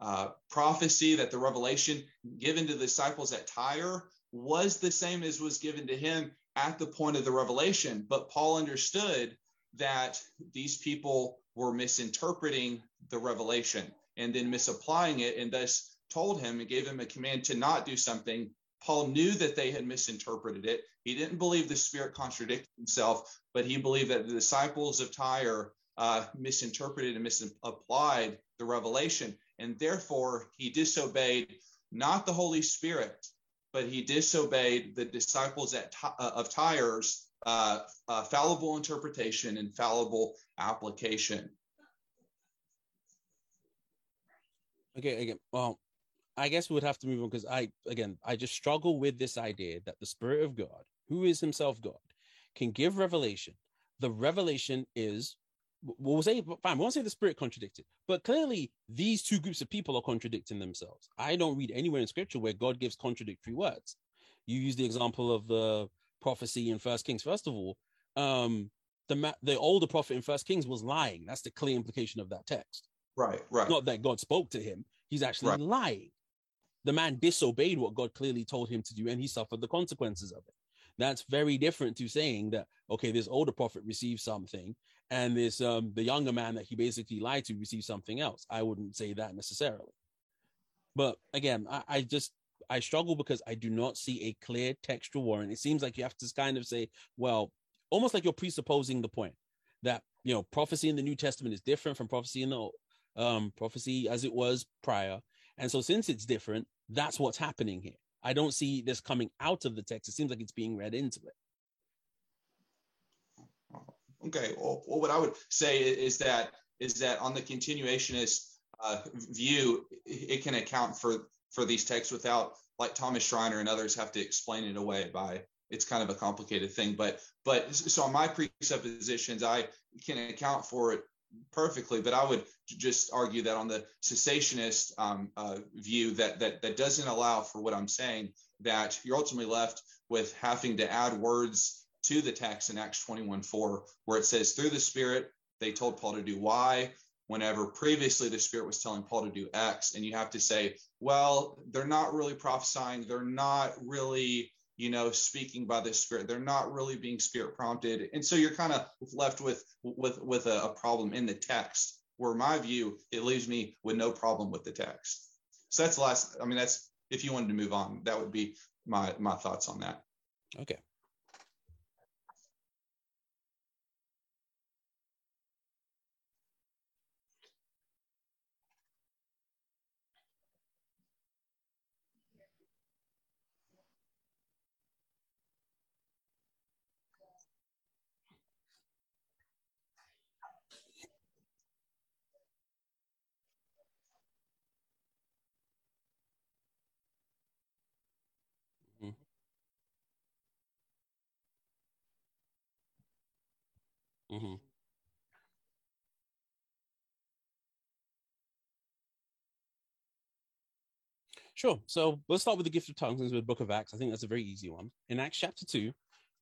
Speaker 3: uh, prophecy, that the revelation given to the disciples at Tyre was the same as was given to him at the point of the revelation. But Paul understood that these people were misinterpreting the revelation and then misapplying it, and thus told him and gave him a command to not do something. Paul knew that they had misinterpreted it. He didn't believe the Spirit contradicted himself, but he believed that the disciples of Tyre uh, misinterpreted and misapplied the revelation. And therefore, he disobeyed not the Holy Spirit, but he disobeyed the disciples at, uh, of Tyre's uh, uh, fallible interpretation and fallible application.
Speaker 2: Okay, again, well, I guess we would have to move on because I, again, I just struggle with this idea that the Spirit of God, who is Himself God, can give revelation. The revelation is we'll say fine, we won't say the spirit contradicted, but clearly these two groups of people are contradicting themselves. I don't read anywhere in scripture where God gives contradictory words. You use the example of the prophecy in First Kings. First of all, um, the the older prophet in First Kings was lying. That's the clear implication of that text.
Speaker 3: Right, right.
Speaker 2: Not that God spoke to him; he's actually right. lying. The man disobeyed what God clearly told him to do, and he suffered the consequences of it. That's very different to saying that okay, this older prophet received something, and this um the younger man that he basically lied to received something else. I wouldn't say that necessarily. But again, I, I just I struggle because I do not see a clear textual warrant. It seems like you have to kind of say, well, almost like you're presupposing the point that you know prophecy in the New Testament is different from prophecy in the um prophecy as it was prior. And so since it's different, that's what's happening here. I don't see this coming out of the text. It seems like it's being read into it.
Speaker 3: Okay. Well, well what I would say is that is that on the continuationist uh, view, it can account for for these texts without like Thomas Schreiner and others have to explain it away by it's kind of a complicated thing. But but so on my presuppositions, I can account for it perfectly. But I would just argue that on the cessationist um, uh, view, that that that doesn't allow for what I'm saying. That you're ultimately left with having to add words to the text in Acts 21 4, where it says, through the Spirit, they told Paul to do Y, whenever previously the Spirit was telling Paul to do X. And you have to say, well, they're not really prophesying. They're not really, you know, speaking by the Spirit. They're not really being Spirit prompted. And so you're kind of left with with with a, a problem in the text. Where my view, it leaves me with no problem with the text. So that's the last. I mean, that's if you wanted to move on, that would be my my thoughts on that.
Speaker 2: Okay. Mm-hmm. Sure. So let's start with the gift of tongues with the book of Acts. I think that's a very easy one. In Acts chapter 2,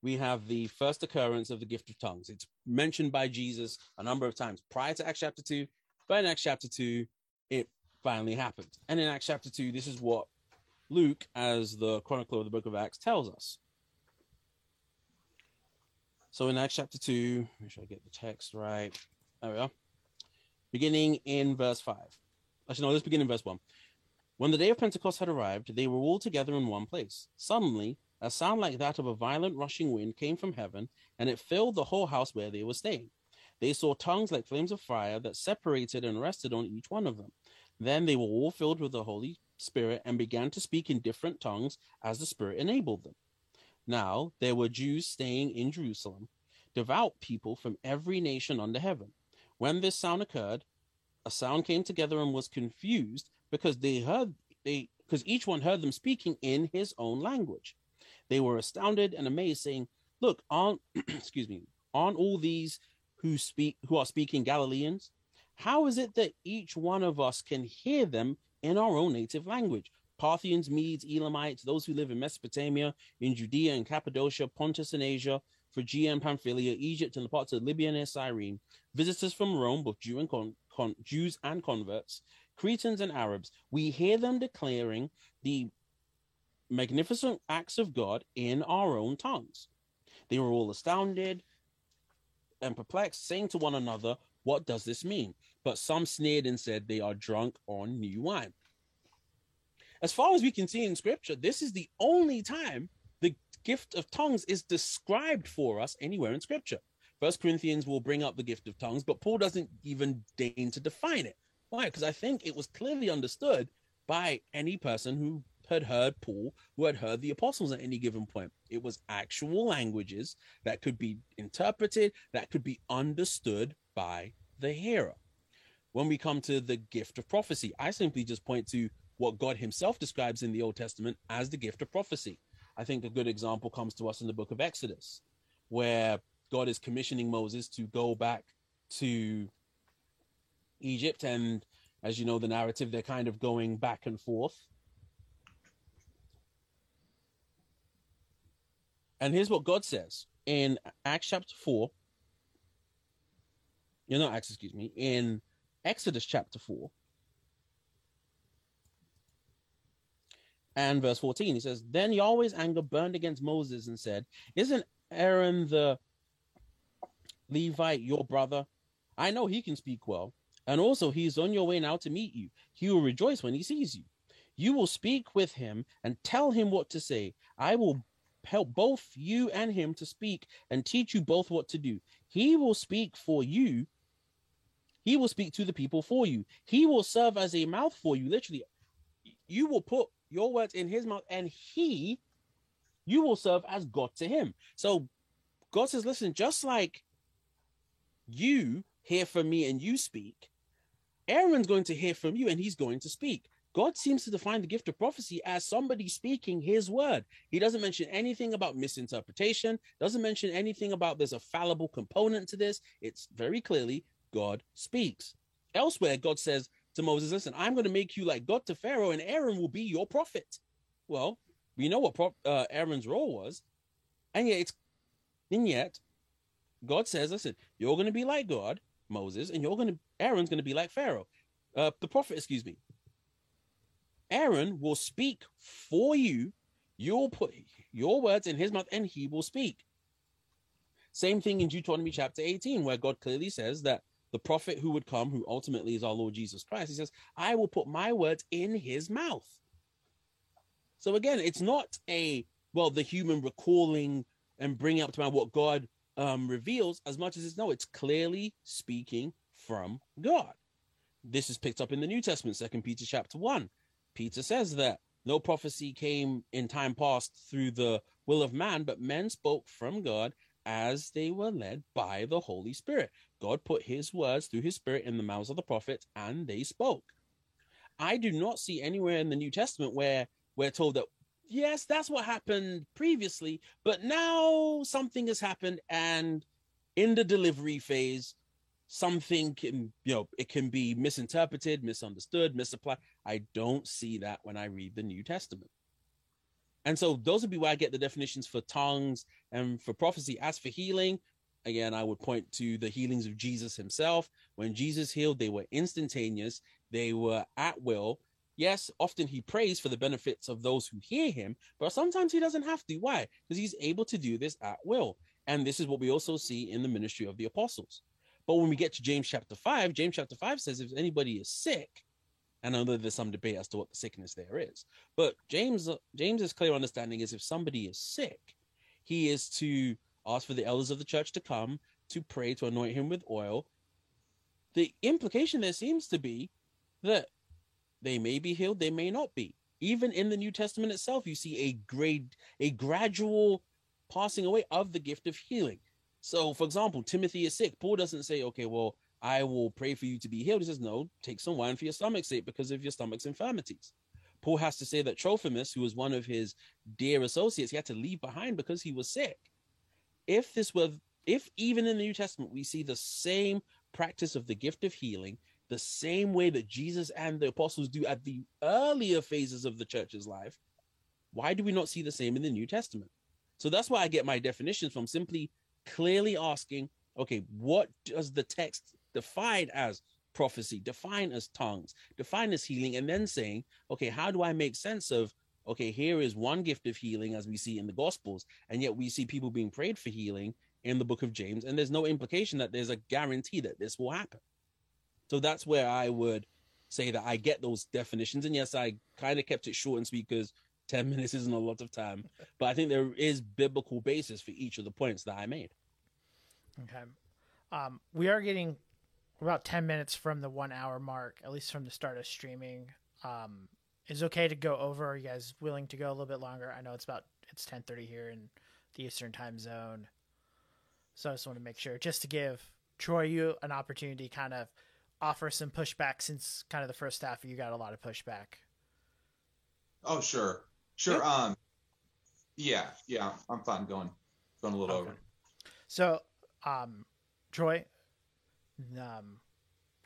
Speaker 2: we have the first occurrence of the gift of tongues. It's mentioned by Jesus a number of times prior to Acts chapter 2, but in Acts chapter 2, it finally happened. And in Acts chapter 2, this is what Luke, as the chronicler of the book of Acts, tells us. So in Acts chapter 2, make sure I get the text right. There we are. Beginning in verse 5. Actually, no, let's begin in verse 1. When the day of Pentecost had arrived, they were all together in one place. Suddenly, a sound like that of a violent rushing wind came from heaven, and it filled the whole house where they were staying. They saw tongues like flames of fire that separated and rested on each one of them. Then they were all filled with the Holy Spirit and began to speak in different tongues as the Spirit enabled them. Now there were Jews staying in Jerusalem, devout people from every nation under heaven. When this sound occurred, a sound came together and was confused because they heard they because each one heard them speaking in his own language. They were astounded and amazed, saying, Look, aren't excuse me, aren't all these who speak who are speaking Galileans? How is it that each one of us can hear them in our own native language? Parthians, Medes, Elamites, those who live in Mesopotamia, in Judea and Cappadocia, Pontus and Asia, Phrygia and Pamphylia, Egypt and the parts of Libya and Cyrene, visitors from Rome, both Jew and con- con- Jews and converts, Cretans and Arabs, we hear them declaring the magnificent acts of God in our own tongues. They were all astounded and perplexed, saying to one another, What does this mean? But some sneered and said, They are drunk on new wine. As far as we can see in scripture, this is the only time the gift of tongues is described for us anywhere in scripture. First Corinthians will bring up the gift of tongues, but Paul doesn't even deign to define it. Why? Because I think it was clearly understood by any person who had heard Paul, who had heard the apostles at any given point. It was actual languages that could be interpreted, that could be understood by the hearer. When we come to the gift of prophecy, I simply just point to what God Himself describes in the Old Testament as the gift of prophecy. I think a good example comes to us in the book of Exodus, where God is commissioning Moses to go back to Egypt. And as you know, the narrative, they're kind of going back and forth. And here's what God says in Acts chapter 4. You're not Acts, excuse me, in Exodus chapter 4. and verse 14 he says then yahweh's anger burned against moses and said isn't aaron the levite your brother i know he can speak well and also he is on your way now to meet you. He will rejoice when he sees you. You will speak with him and tell him what to say. I will help both you and him to speak and teach you both what to do. He will speak for you. He will speak to the people for you. He will serve as a mouth for you. Literally you will put your words in his mouth, and he, you will serve as God to him. So God says, listen, just like you hear from me and you speak, Aaron's going to hear from you and he's going to speak. God seems to define the gift of prophecy as somebody speaking his word. He doesn't mention anything about misinterpretation, doesn't mention anything about there's a fallible component to this. It's very clearly God speaks. Elsewhere, God says, to Moses, listen, I'm going to make you like God to Pharaoh, and Aaron will be your prophet. Well, we know what uh, Aaron's role was, and yet and yet, God says, listen, you're going to be like God, Moses, and you're going to Aaron's going to be like Pharaoh, uh, the prophet. Excuse me. Aaron will speak for you. You'll put your words in his mouth, and he will speak. Same thing in Deuteronomy chapter 18, where God clearly says that the prophet who would come, who ultimately is our Lord Jesus Christ, he says, I will put my words in his mouth. So again, it's not a, well, the human recalling and bringing up to mind what God um, reveals as much as it's no, it's clearly speaking from God. This is picked up in the New Testament, Second Peter chapter 1. Peter says that no prophecy came in time past through the will of man, but men spoke from God as they were led by the Holy Spirit. God put his words through his spirit in the mouths of the prophets and they spoke. I do not see anywhere in the New Testament where we're told that, yes, that's what happened previously, but now something has happened and in the delivery phase, something can, you know, it can be misinterpreted, misunderstood, misapplied. I don't see that when I read the New Testament. And so those would be where I get the definitions for tongues and for prophecy. As for healing, again, I would point to the healings of Jesus himself. When Jesus healed, they were instantaneous, they were at will. Yes, often he prays for the benefits of those who hear him, but sometimes he doesn't have to. Why? Because he's able to do this at will. And this is what we also see in the ministry of the apostles. But when we get to James chapter 5, James chapter 5 says if anybody is sick, and I know there's some debate as to what the sickness there is, but James uh, James's clear understanding is if somebody is sick, he is to ask for the elders of the church to come to pray to anoint him with oil. The implication there seems to be that they may be healed, they may not be. Even in the New Testament itself, you see a grade, a gradual passing away of the gift of healing. So, for example, Timothy is sick. Paul doesn't say, okay, well, I will pray for you to be healed. He says, no, take some wine for your stomach's sake because of your stomach's infirmities. Paul has to say that Trophimus, who was one of his dear associates, he had to leave behind because he was sick if this were if even in the New Testament we see the same practice of the gift of healing, the same way that Jesus and the apostles do at the earlier phases of the church's life, why do we not see the same in the New Testament? So that's why I get my definitions from simply clearly asking, okay, what does the text define as prophecy, define as tongues, define as healing, and then saying, okay, how do I make sense of, okay, here is one gift of healing as we see in the Gospels, and yet we see people being prayed for healing in the book of James, and there's no implication that there's a guarantee that this will happen. So that's where I would say that I get those definitions. And yes, I kind of kept it short and sweet because 10 minutes isn't a lot of time. But I think there is biblical basis for each of the points that I made.
Speaker 1: Okay. Um, we are getting about 10 minutes from the one hour mark, at least from the start of streaming. Um, is okay to go over? Are you guys willing to go a little bit longer? I know it's about it's 10:30 here in the Eastern Time Zone, so I just want to make sure, just to give Troy you an opportunity, kind of offer some pushback since kind of the first half you got a lot of pushback.
Speaker 3: Oh sure, sure. Yeah. Um, yeah, yeah, I'm fine going going a little okay. over.
Speaker 1: So, um, Troy, um,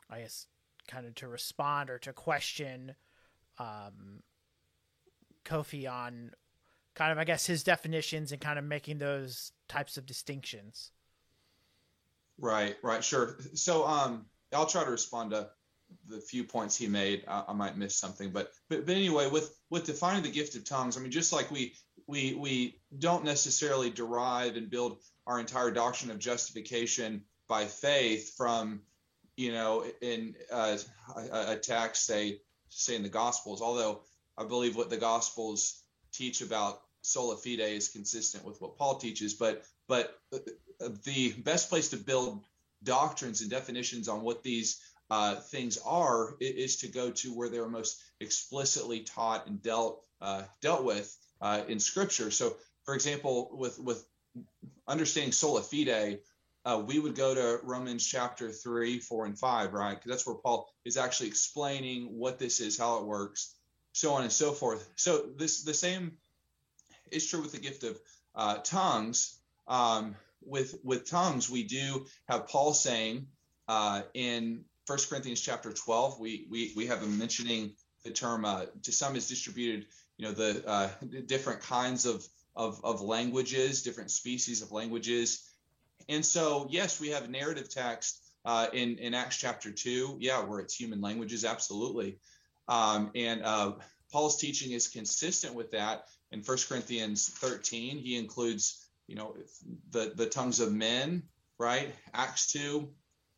Speaker 1: I guess kind of to respond or to question, um, Kofi on kind of I guess his definitions and kind of making those types of distinctions.
Speaker 3: Right, right, sure. So, um, I'll try to respond to the few points he made. I, I, might miss something, but, but but anyway, with with defining the gift of tongues, I mean, just like we we we don't necessarily derive and build our entire doctrine of justification by faith from you know in uh, a, text say say in the Gospels. Although I believe what the Gospels teach about sola fide is consistent with what Paul teaches, but but the best place to build doctrines and definitions on what these uh, things are is to go to where they are most explicitly taught and dealt uh, dealt with uh, in Scripture. So, for example, with with understanding sola fide, uh, we would go to Romans chapter three, four, and five, right? Because that's where Paul is actually explaining what this is, how it works, so on and so forth. So this the same is true with the gift of uh, tongues. Um, with with tongues, we do have Paul saying uh, in First Corinthians chapter 12, we we we have him mentioning the term uh, to some is distributed, you know, the uh, different kinds of, of of languages, different species of languages, and so yes, we have narrative text uh, in in Acts chapter two, yeah, where it's human languages, absolutely, um, and uh, Paul's teaching is consistent with that. In First Corinthians 13, he includes you know the the tongues of men right? Acts 2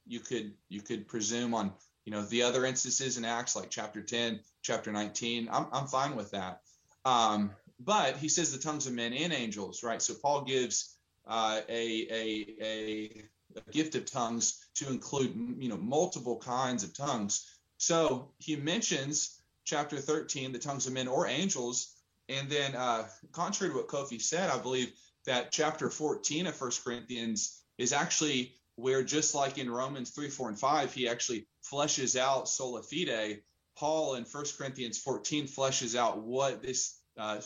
Speaker 3: you could you could presume on you know the other instances in acts like chapter 10 chapter 19 i'm, I'm fine with that. Um, but he says the tongues of men and angels right? So paul gives uh, a, a, a a gift of tongues to include you know multiple kinds of tongues. So he mentions chapter 13 the tongues of men or angels. And then uh, contrary to what kofi said i believe that chapter 14 of First Corinthians is actually where, just like in Romans 3, 4, and 5, he actually fleshes out sola fide. Paul in First Corinthians 14 fleshes out what this uh,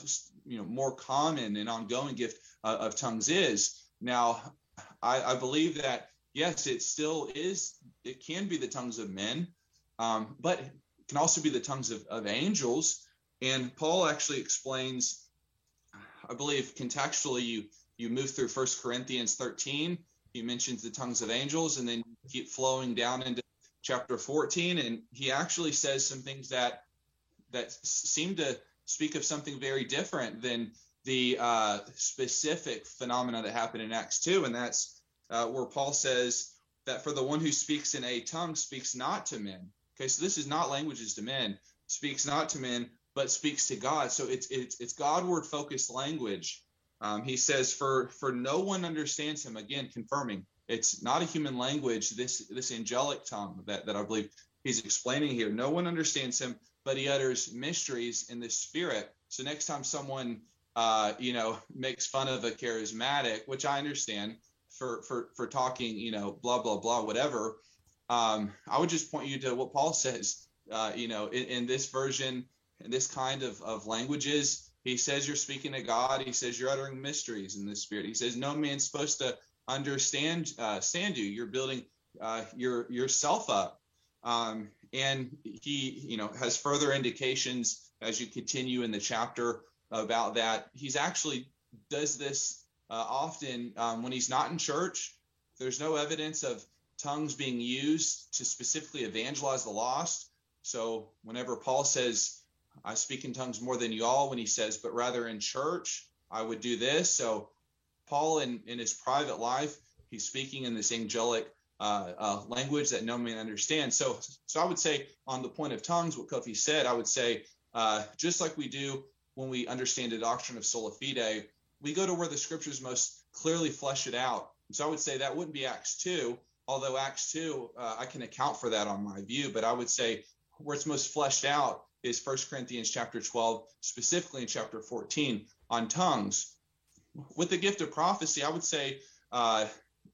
Speaker 3: you know more common and ongoing gift uh, of tongues is. Now, I, I, believe that yes, it still is. It can be the tongues of men, um, but it can also be the tongues of, of angels. And Paul actually explains I believe contextually you you move through First Corinthians 13. He mentions the tongues of angels, and then keep flowing down into chapter 14, and he actually says some things that that seem to speak of something very different than the uh, specific phenomena that happened in Acts 2, and that's uh, where Paul says that for the one who speaks in a tongue speaks not to men. Okay, so this is not languages to men, speaks not to men, but speaks to God. So it's it's it's Godward focused language. Um, he says, "For for no one understands him." Again, confirming it's not a human language. This this angelic tongue that that I believe he's explaining here. No one understands him, but he utters mysteries in the spirit. So next time someone uh, you know makes fun of a charismatic, which I understand for for for talking, you know, blah blah blah, whatever. Um, I would just point you to what Paul says. Uh, you know, in, in this version this kind of, of languages. He says you're speaking to God. He says you're uttering mysteries in the spirit. He says no man's supposed to understand uh, stand you. You're building uh, your yourself up. Um, and he, you know, has further indications as you continue in the chapter about that. He's actually does this uh, often um, when he's not in church. There's no evidence of tongues being used to specifically evangelize the lost. So whenever Paul says, I speak in tongues more than you all, when he says, but rather in church, I would do this. So Paul, in, in his private life, he's speaking in this angelic uh, uh, language that no man understands. So, so I would say on the point of tongues, what Kofi said, I would say uh, just like we do when we understand the doctrine of sola fide, we go to where the scriptures most clearly flesh it out. So I would say that wouldn't be Acts two, although Acts two uh, I can account for that on my view, but I would say where it's most fleshed out is First Corinthians chapter 12, specifically in chapter 14 on tongues. With the gift of prophecy, I would say uh,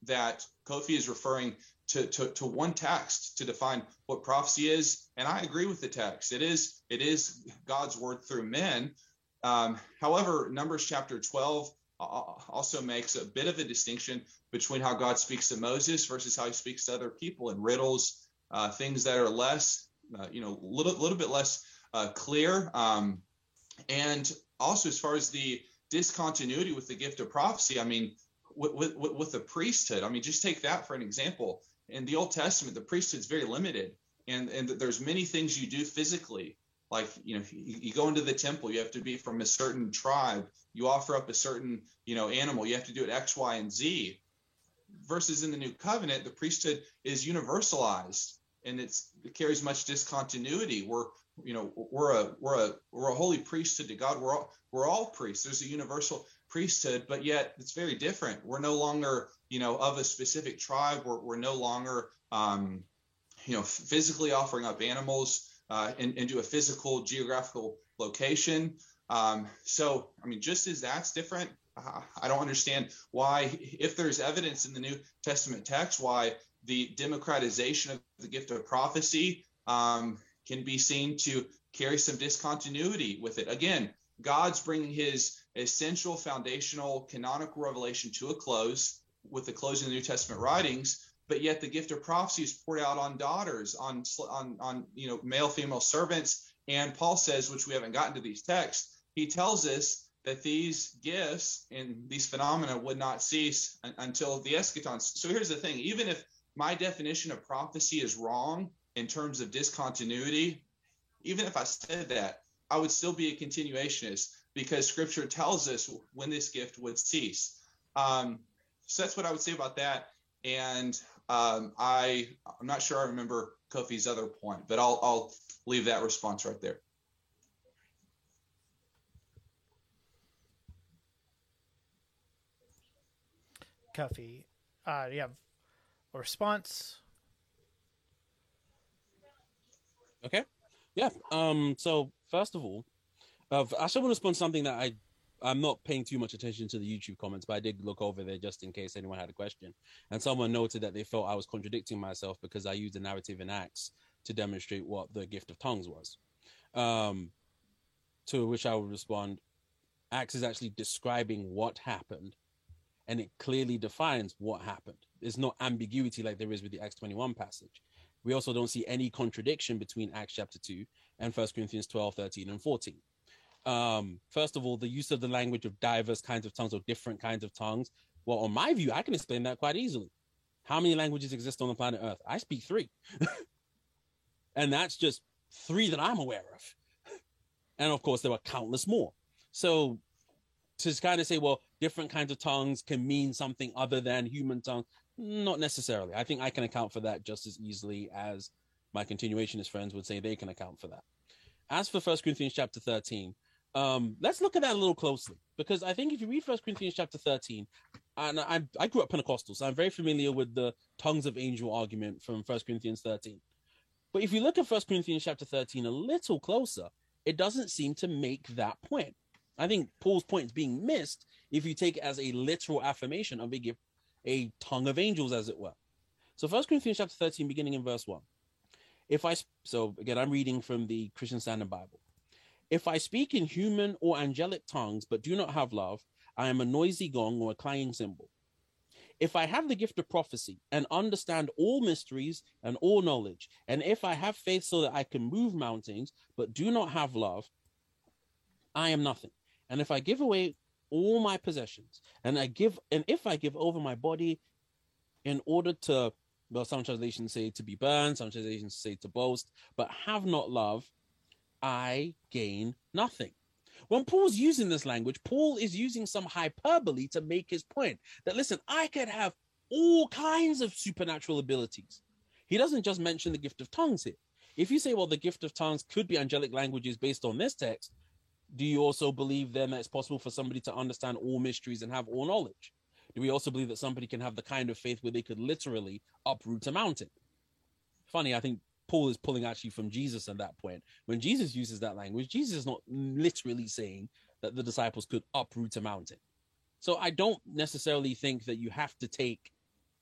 Speaker 3: that Kofi is referring to, to, to one text to define what prophecy is, and I agree with the text. It is it is God's word through men. Um, however, Numbers chapter 12 also makes a bit of a distinction between how God speaks to Moses versus how he speaks to other people in riddles, uh, things that are less, uh, you know, a little, little bit less uh, clear. Um, and also, as far as the discontinuity with the gift of prophecy, I mean, with, with, with the priesthood, I mean, just take that for an example. In the Old Testament, the priesthood is very limited, and and there's many things you do physically like you know you, you, go into the temple you have to be from a certain tribe you offer up a certain you know animal you have to do it x y and z versus in the new covenant the priesthood is universalized and it carries much discontinuity we're you know we're a we're a we're a holy priesthood to god. We're all we're all priests. There's a universal priesthood but yet it's very different. We're no longer you know of a specific tribe. We're, we're no longer um you know physically offering up animals uh, in, into a physical geographical location. Um, so, I mean, just as that's different, I don't understand why, if there's evidence in the New Testament text, why the democratization of the gift of prophecy um, can be seen to carry some discontinuity with it. Again, God's bringing his essential foundational canonical revelation to a close with the closing of the New Testament writings, but yet the gift of prophecy is poured out on daughters, on on on you know male female servants. And Paul says, which we haven't gotten to these texts, he tells us that these gifts and these phenomena would not cease until the eschaton. So here's the thing: even if my definition of prophecy is wrong in terms of discontinuity, even if I said that, I would still be a continuationist because Scripture tells us when this gift would cease. Um, so that's what I would say about that. And um, I I'm not sure I remember Kofi's other point, but I'll I'll leave that response right there.
Speaker 1: Kofi, uh, you have a response?
Speaker 2: Okay. Yeah. Um. So first of all, uh, I still want to respond something that I I'm not paying too much attention to the YouTube comments, but I did look over there just in case anyone had a question. And someone noted that they felt I was contradicting myself because I used a narrative in Acts to demonstrate what the gift of tongues was. Um, to which I would respond, Acts is actually describing what happened, and it clearly defines what happened. There's no ambiguity like there is with the Acts 21 passage. We also don't see any contradiction between Acts chapter 2 and 1 Corinthians 12, 13, and 14 um, first of all, the use of the language of diverse kinds of tongues or different kinds of tongues. Well, on my view, I can explain that quite easily. How many languages exist on the planet Earth? I speak three. and that's just three that I'm aware of. and of course, there are countless more. So to kind of say, well, different kinds of tongues can mean something other than human tongue, not necessarily. I think I can account for that just as easily as my continuationist friends would say they can account for that. As for First Corinthians chapter 13, um, let's look at that a little closely because I think if you read First Corinthians chapter 13, and I, I grew up Pentecostal, so I'm very familiar with the tongues of angel argument from First Corinthians 13. But if you look at First Corinthians chapter 13 a little closer, it doesn't seem to make that point. I think Paul's point is being missed if you take it as a literal affirmation of a gift, a tongue of angels, as it were. So First Corinthians chapter 13, beginning in verse 1. If I so again, I'm reading from the Christian Standard Bible. If I speak in human or angelic tongues but do not have love, I am a noisy gong or a clanging cymbal. if I have the gift of prophecy and understand all mysteries and all knowledge, and if I have faith so that I can move mountains, but do not have love, I am nothing. And if I give away all my possessions and I give, and if I give over my body in order to, well, some translations say to be burned, some translations say to boast, but have not love, I gain nothing. When Paul's using this language, Paul is using some hyperbole to make his point that listen, I could have all kinds of supernatural abilities. He doesn't just mention the gift of tongues here. If you say, well, the gift of tongues could be angelic languages based on this text, do you also believe then that it's possible for somebody to understand all mysteries and have all knowledge? Do we also believe that somebody can have the kind of faith where they could literally uproot a mountain? Funny, I think Paul is pulling actually from Jesus at that point. When Jesus uses that language, Jesus is not literally saying that the disciples could uproot a mountain. So I don't necessarily think that you have to take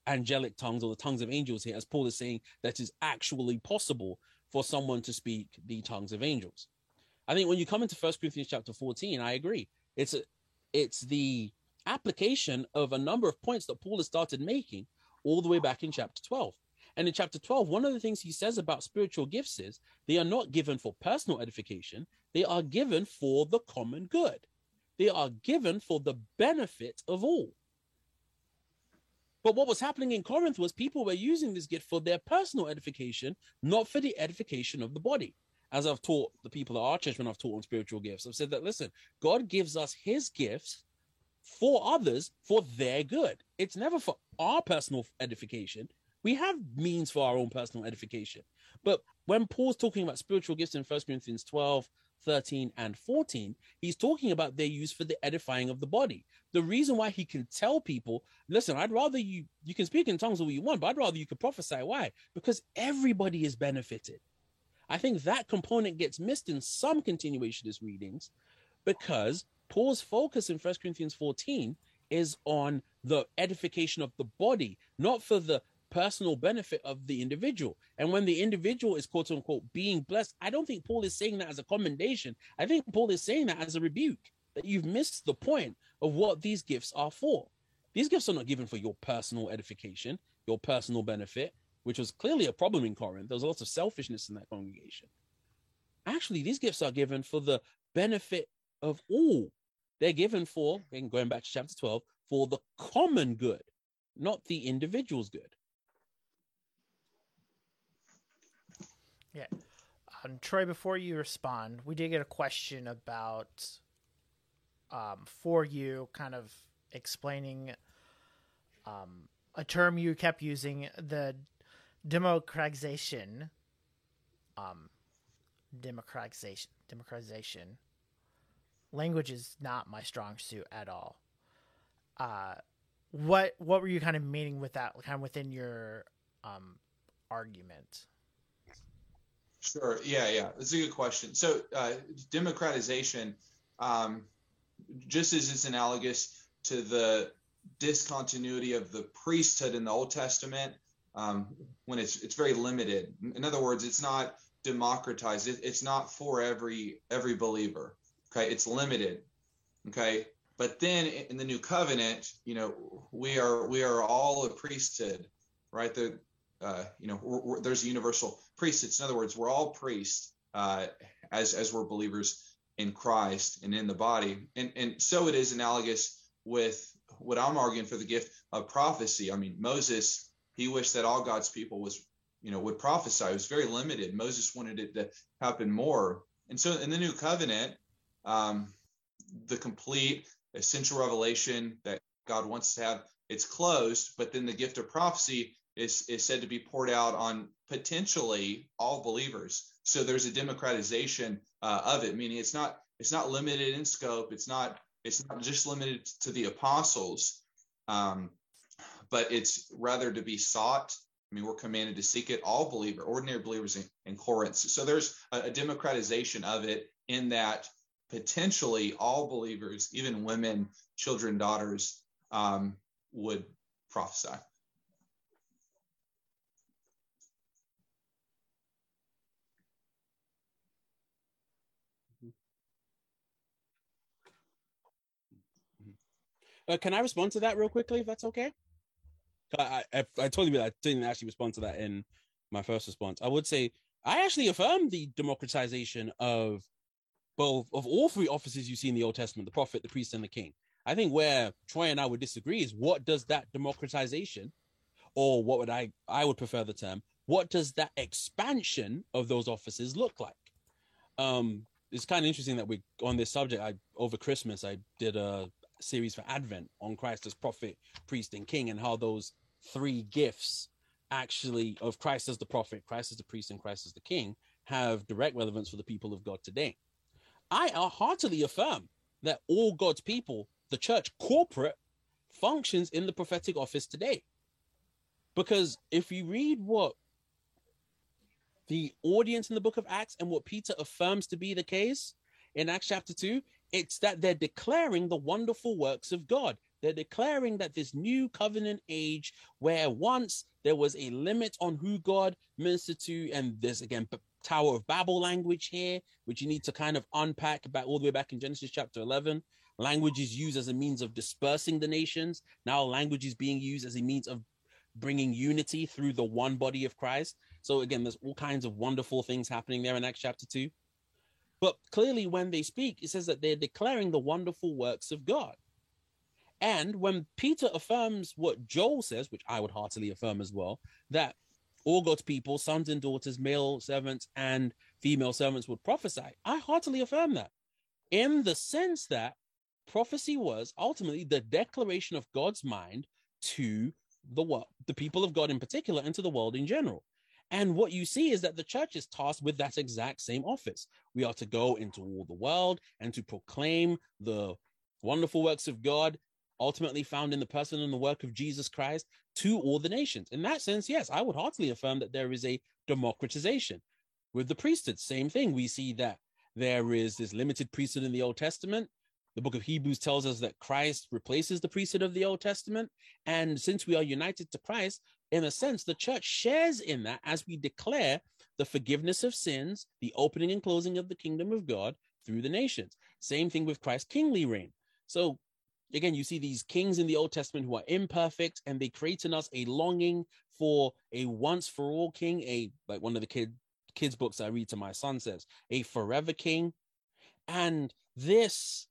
Speaker 2: angelic tongues or the tongues of angels here, as Paul is saying that is actually possible for someone to speak the tongues of angels. I think when you come into First Corinthians chapter 14, I agree. It's a, it's the application of a number of points that Paul has started making all the way back in chapter 12. And in chapter 12, one of the things he says about spiritual gifts is they are not given for personal edification, they are given for the common good. They are given for the benefit of all. But what was happening in Corinth was people were using this gift for their personal edification, not for the edification of the body. As I've taught the people at our church when I've taught on spiritual gifts, I've said that listen, God gives us his gifts for others for their good. It's never for our personal edification. We have means for our own personal edification. But when Paul's talking about spiritual gifts in 1 Corinthians 12, 13, and 14, he's talking about their use for the edifying of the body. The reason why he can tell people, listen, I'd rather you, you can speak in tongues all you want, but I'd rather you could prophesy. Why? Because everybody is benefited. I think that component gets missed in some continuationist readings because Paul's focus in 1 Corinthians 14 is on the edification of the body, not for the personal benefit of the individual. And when the individual is quote unquote being blessed, I don't think Paul is saying that as a commendation. I think Paul is saying that as a rebuke that you've missed the point of what these gifts are for. These gifts are not given for your personal edification, your personal benefit, which was clearly a problem in Corinth. There was a lot of selfishness in that congregation. Actually, these gifts are given for the benefit of all. They're given for, going back to chapter 12, for the common good, not the individual's good.
Speaker 1: Yeah. Um, Troy, before you respond, we did get a question about um, for you kind of explaining um, a term you kept using the democratization um democratization democratization language is not my strong suit at all uh what what were you kind of meaning with that kind of within your um argument
Speaker 3: Sure. Yeah, yeah. That's a good question. So, uh, democratization, um, just as it's analogous to the discontinuity of the priesthood in the Old Testament, um, when it's it's very limited. In other words, it's not democratized. It, it's not for every every believer. Okay, it's limited. Okay, but then in the new covenant, you know, we are we are all a priesthood, right? The uh, you know, we're, we're, there's a universal priesthood. In other words, we're all priests uh, as as we're believers in Christ and in the body, and and so it is analogous with what I'm arguing for the gift of prophecy. I mean, Moses he wished that all God's people was you know would prophesy. It was very limited. Moses wanted it to happen more, and so in the new covenant, um, the complete essential revelation that God wants to have it's closed, but then the gift of prophecy is, is said to be poured out on potentially all believers. So there's a democratization uh, of it, meaning it's not it's not limited in scope. It's not it's not just limited to the apostles, um, but it's rather to be sought. I mean, we're commanded to seek it all believer, ordinary believers in, in Corinth. So there's a, a democratization of it in that potentially all believers, even women, children, daughters, um, would prophesy.
Speaker 2: Uh, can I respond to that real quickly, if that's okay? I, I, I told you that I didn't actually respond to that in my first response. I would say I actually affirm the democratization of both of all three offices you see in the Old Testament: the prophet, the priest, and the king. I think where Troy and I would disagree is what does that democratization, or what would I I would prefer the term, what does that expansion of those offices look like? Um, it's kind of interesting that we on this subject. I over Christmas I did a series for Advent on Christ as prophet, priest, and king, and how those three gifts actually of Christ as the prophet, Christ as the priest, and Christ as the king have direct relevance for the people of God today. I uh, heartily affirm that all God's people, the church corporate, functions in the prophetic office today. Because if you read what the audience in the book of Acts and what Peter affirms to be the case in Acts chapter 2, it's that they're declaring the wonderful works of God. They're declaring that this new covenant age, where once there was a limit on who God ministered to, and there's again Tower of Babel language here, which you need to kind of unpack back all the way back in Genesis chapter 11. Language is used as a means of dispersing the nations. Now, language is being used as a means of bringing unity through the one body of Christ. So, again, there's all kinds of wonderful things happening there in Acts chapter 2. But clearly, when they speak, it says that they're declaring the wonderful works of God. And when Peter affirms what Joel says, which I would heartily affirm as well, that all God's people, sons and daughters, male servants and female servants would prophesy. I heartily affirm that in the sense that prophecy was ultimately the declaration of God's mind to the world, the people of God in particular, and to the world in general. And what you see is that the church is tasked with that exact same office. We are to go into all the world and to proclaim the wonderful works of God ultimately found in the person and the work of Jesus Christ to all the nations. In that sense, yes, I would heartily affirm that there is a democratization. With the priesthood, same thing. We see that there is this limited priesthood in the Old Testament. The book of Hebrews tells us that Christ replaces the priesthood of the Old Testament. And since we are united to Christ, in a sense, the church shares in that as we declare the forgiveness of sins, the opening and closing of the kingdom of God through the nations. Same thing with Christ's kingly reign. So again, you see these kings in the Old Testament who are imperfect and they create in us a longing for a once for all king, a like one of the kid kids' books I read to my son says, a forever king. And this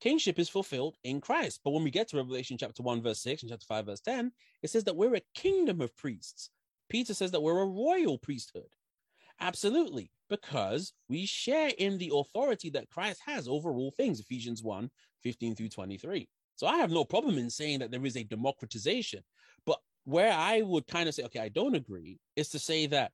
Speaker 2: kingship is fulfilled in Christ. But when we get to Revelation chapter 1, verse 6 and chapter 5, verse 10, it says that we're a kingdom of priests. Peter says that we're a royal priesthood. Absolutely, because we share in the authority that Christ has over all things, Ephesians 1 15 through 23. So I have no problem in saying that there is a democratization. But where I would kind of say, okay, I don't agree, is to say that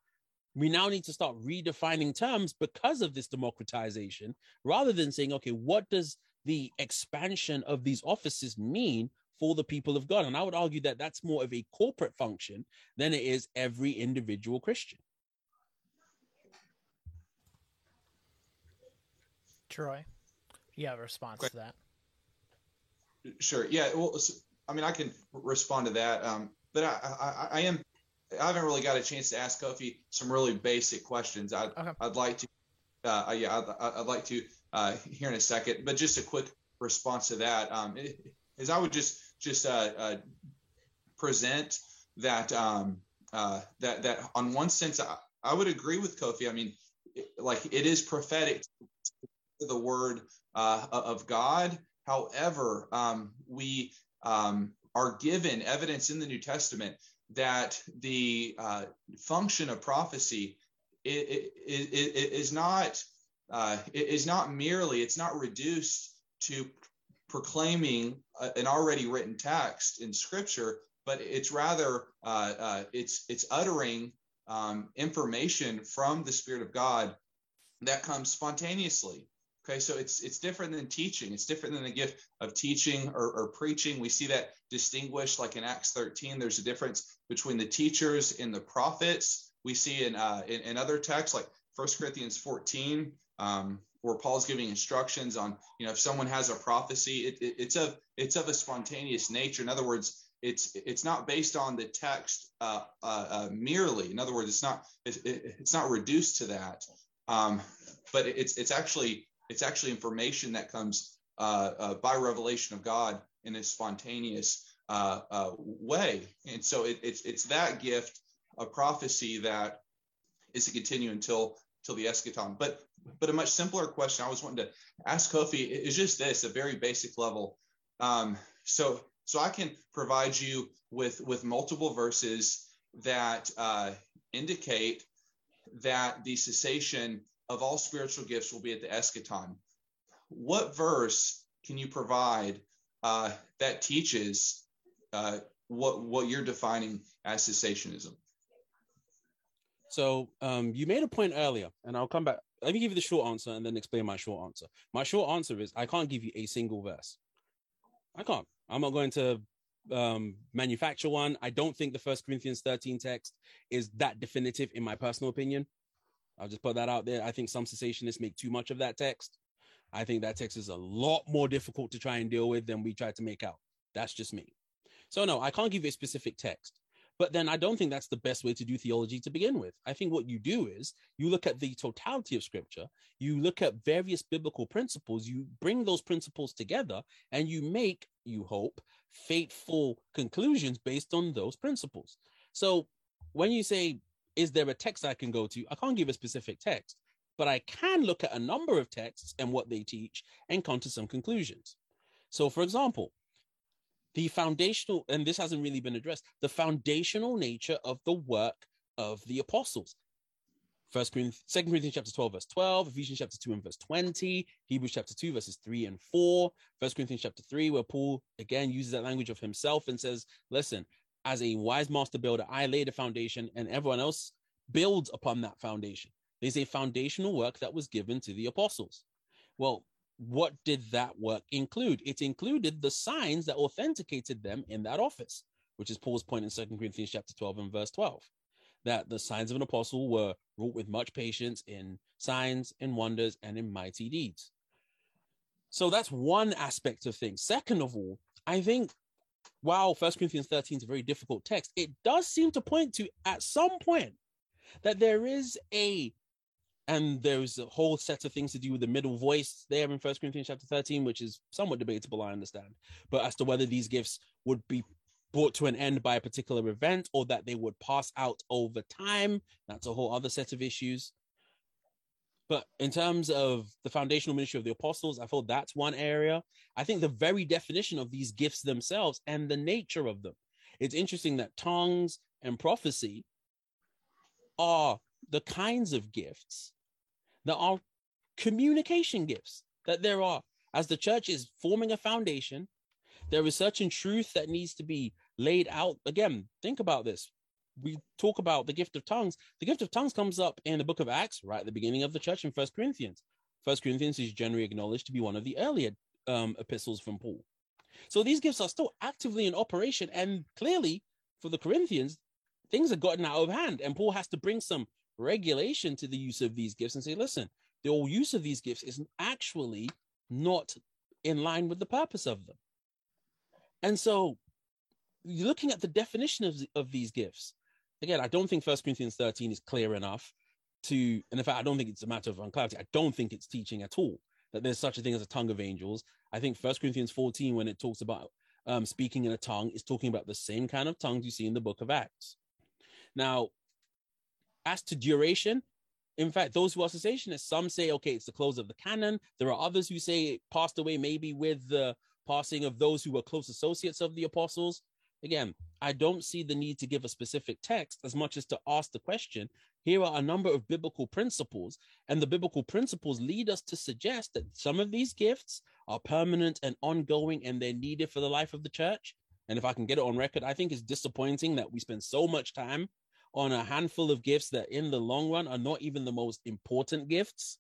Speaker 2: we now need to start redefining terms because of this democratization, rather than saying, okay, what does the expansion of these offices mean for the people of God? And I would argue that that's more of a corporate function than it is every individual Christian.
Speaker 1: Troy, you have a response Great. to that?
Speaker 3: Sure. Yeah. Well, I mean, I can respond to that, um, but I, I, I, am. I haven't really got a chance to ask Kofi some really basic questions. I'd, okay. I'd like to. Uh, yeah, I'd, I'd, like to uh, hear in a second, but just a quick response to that um, is I would just just uh, uh present that um, uh, that that on one sense I, I would agree with Kofi. I mean, like it is prophetic the word uh, of God. However, um, we um, are given evidence in the New Testament that the uh, function of prophecy is not uh, is not merely it's not reduced to proclaiming an already written text in Scripture, but it's rather uh, uh, it's it's uttering um, information from the Spirit of God that comes spontaneously. Okay, so it's it's different than teaching. It's different than the gift of teaching or, or, preaching. We see that distinguished, like in Acts 13. There's a difference between the teachers and the prophets. We see in uh, in, in other texts, like 1 Corinthians 14, um, where Paul's giving instructions on, you know, if someone has a prophecy, it, it, it's of it's of a spontaneous nature. In other words, it's it's not based on the text uh, uh, uh merely. In other words, it's not it, it's not reduced to that, um, but it's it's actually it's actually information that comes uh, uh, by revelation of God in a spontaneous uh, way. And so it, it's it's that gift of prophecy that is to continue until till the eschaton. But but a much simpler question I was wanting to ask Kofi is just this, a very basic level. Um, so so I can provide you with with multiple verses that uh, indicate that the cessation of all spiritual gifts will be at the eschaton. What verse can you provide uh, that teaches uh, what what you're defining as cessationism?
Speaker 2: So um, you made a point earlier, and I'll come back. Let me give you the short answer and then explain my short answer. My short answer is I can't give you a single verse. I can't. I'm not going to um, manufacture one. I don't think the First Corinthians 13 text is that definitive, in my personal opinion. I'll just put that out there. I think some cessationists make too much of that text. I think that text is a lot more difficult to try and deal with than we try to make out. That's just me. So, no, I can't give you a specific text. But then I don't think that's the best way to do theology to begin with. I think what you do is you look at the totality of scripture, you look at various biblical principles, you bring those principles together, and you make, you hope, faithful conclusions based on those principles. So when you say, is there a text I can go to? I can't give a specific text, but I can look at a number of texts and what they teach and come to some conclusions. So, for example, the foundational, and this hasn't really been addressed, the foundational nature of the work of the apostles. First Corinthians, Second Corinthians chapter 12, verse 12, Ephesians chapter 2 and verse 20, Hebrews chapter 2, verses 3 and 4, First Corinthians chapter 3, where Paul again uses that language of himself and says, Listen, as a wise master builder, I lay the foundation and everyone else builds upon that foundation. There's a foundational work that was given to the apostles. Well, what did that work include? It included the signs that authenticated them in that office, which is Paul's point in Second Corinthians chapter 12 and verse 12, that the signs of an apostle were wrought with much patience in signs and wonders and in mighty deeds. So that's one aspect of things. Second of all, I think while First Corinthians 13 is a very difficult text, it does seem to point to at some point that there is a and there's a whole set of things to do with the middle voice there in First Corinthians chapter 13, which is somewhat debatable, I understand. But as to whether these gifts would be brought to an end by a particular event or that they would pass out over time, that's a whole other set of issues. But in terms of the foundational ministry of the apostles, I thought that's one area. I think the very definition of these gifts themselves and the nature of them. It's interesting that tongues and prophecy are the kinds of gifts that are communication gifts that there are as the church is forming a foundation there is such certain truth that needs to be laid out again think about this we talk about the gift of tongues the gift of tongues comes up in the book of acts right at the beginning of the church in first corinthians. First corinthians is generally acknowledged to be one of the earlier um, epistles from paul. So these gifts are still actively in operation and clearly for the corinthians things have gotten out of hand and paul has to bring some regulation to the use of these gifts and say, listen, the whole use of these gifts is actually not in line with the purpose of them. And so, looking at the definition of, of these gifts, again, I don't think First Corinthians 13 is clear enough to, and in fact, I don't think it's a matter of unclarity. I don't think it's teaching at all that there's such a thing as a tongue of angels. I think First Corinthians 14, when it talks about um, speaking in a tongue, is talking about the same kind of tongues you see in the book of Acts. Now, as to duration, in fact, those who are cessationists, some say, okay, it's the close of the canon. There are others who say it passed away maybe with the passing of those who were close associates of the apostles. Again, I don't see the need to give a specific text as much as to ask the question. Here are a number of biblical principles, and the biblical principles lead us to suggest that some of these gifts are permanent and ongoing and they're needed for the life of the church. And if I can get it on record, I think it's disappointing that we spend so much time on a handful of gifts that in the long run are not even the most important gifts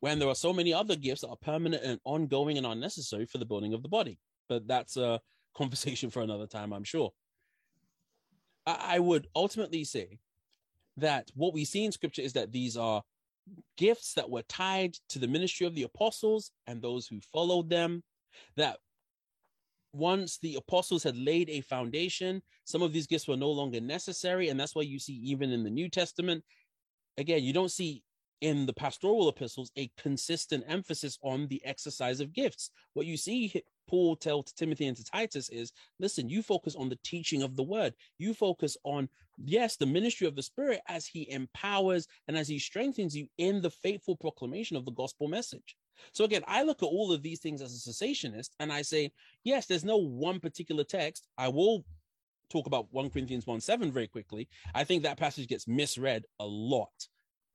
Speaker 2: when there are so many other gifts that are permanent and ongoing and are necessary for the building of the body but that's a conversation for another time i'm sure i, would ultimately say that what we see in scripture is that these are gifts that were tied to the ministry of the apostles and those who followed them that once the apostles had laid a foundation, some of these gifts were no longer necessary. And that's why you see, even in the New Testament, again, you don't see in the pastoral epistles a consistent emphasis on the exercise of gifts. What you see Paul tell to Timothy and to Titus is listen, you focus on the teaching of the word. You focus on, yes, the ministry of the Spirit as he empowers and as he strengthens you in the faithful proclamation of the gospel message. So again, I look at all of these things as a cessationist and I say, yes, there's no one particular text. I will talk about 1 Corinthians 1 7 very quickly. I think that passage gets misread a lot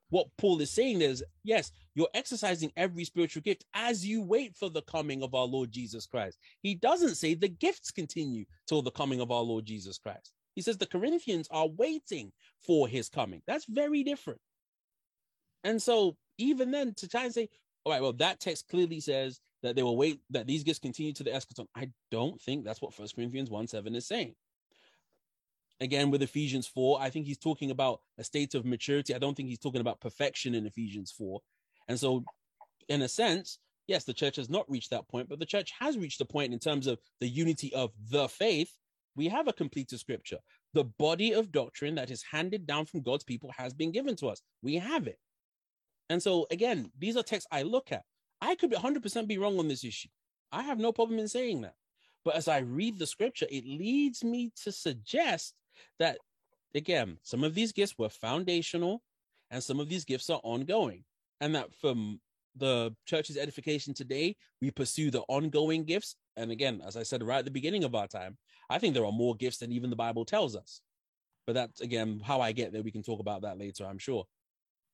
Speaker 2: what Paul is saying is, yes, you're exercising every spiritual gift as you wait for the coming of our Lord Jesus Christ. He doesn't say the gifts continue till the coming of our Lord Jesus Christ. He says the Corinthians are waiting for his coming. That's very different. And so, even then, to try and say, all right, well, that text clearly says that they will wait, that these gifts continue to the eschaton. I don't think that's what First Corinthians 1 7 is saying again with Ephesians 4, I think he's talking about a state of maturity. I don't think he's talking about perfection in Ephesians 4. And so, in a sense, yes, the church has not reached that point, but the church has reached a point in terms of the unity of the faith. We have a completed scripture. The body of doctrine that is handed down from God's people has been given to us. We have it. And so, again, these are texts I look at. I could 100% be wrong on this issue. I have no problem in saying that. But as I read the scripture, it leads me to suggest that again, some of these gifts were foundational and some of these gifts are ongoing. And that from the church's edification today, we pursue the ongoing gifts. And again, as I said right at the beginning of our time, I think there are more gifts than even the Bible tells us. But that's again how I get there. We can talk about that later, I'm sure.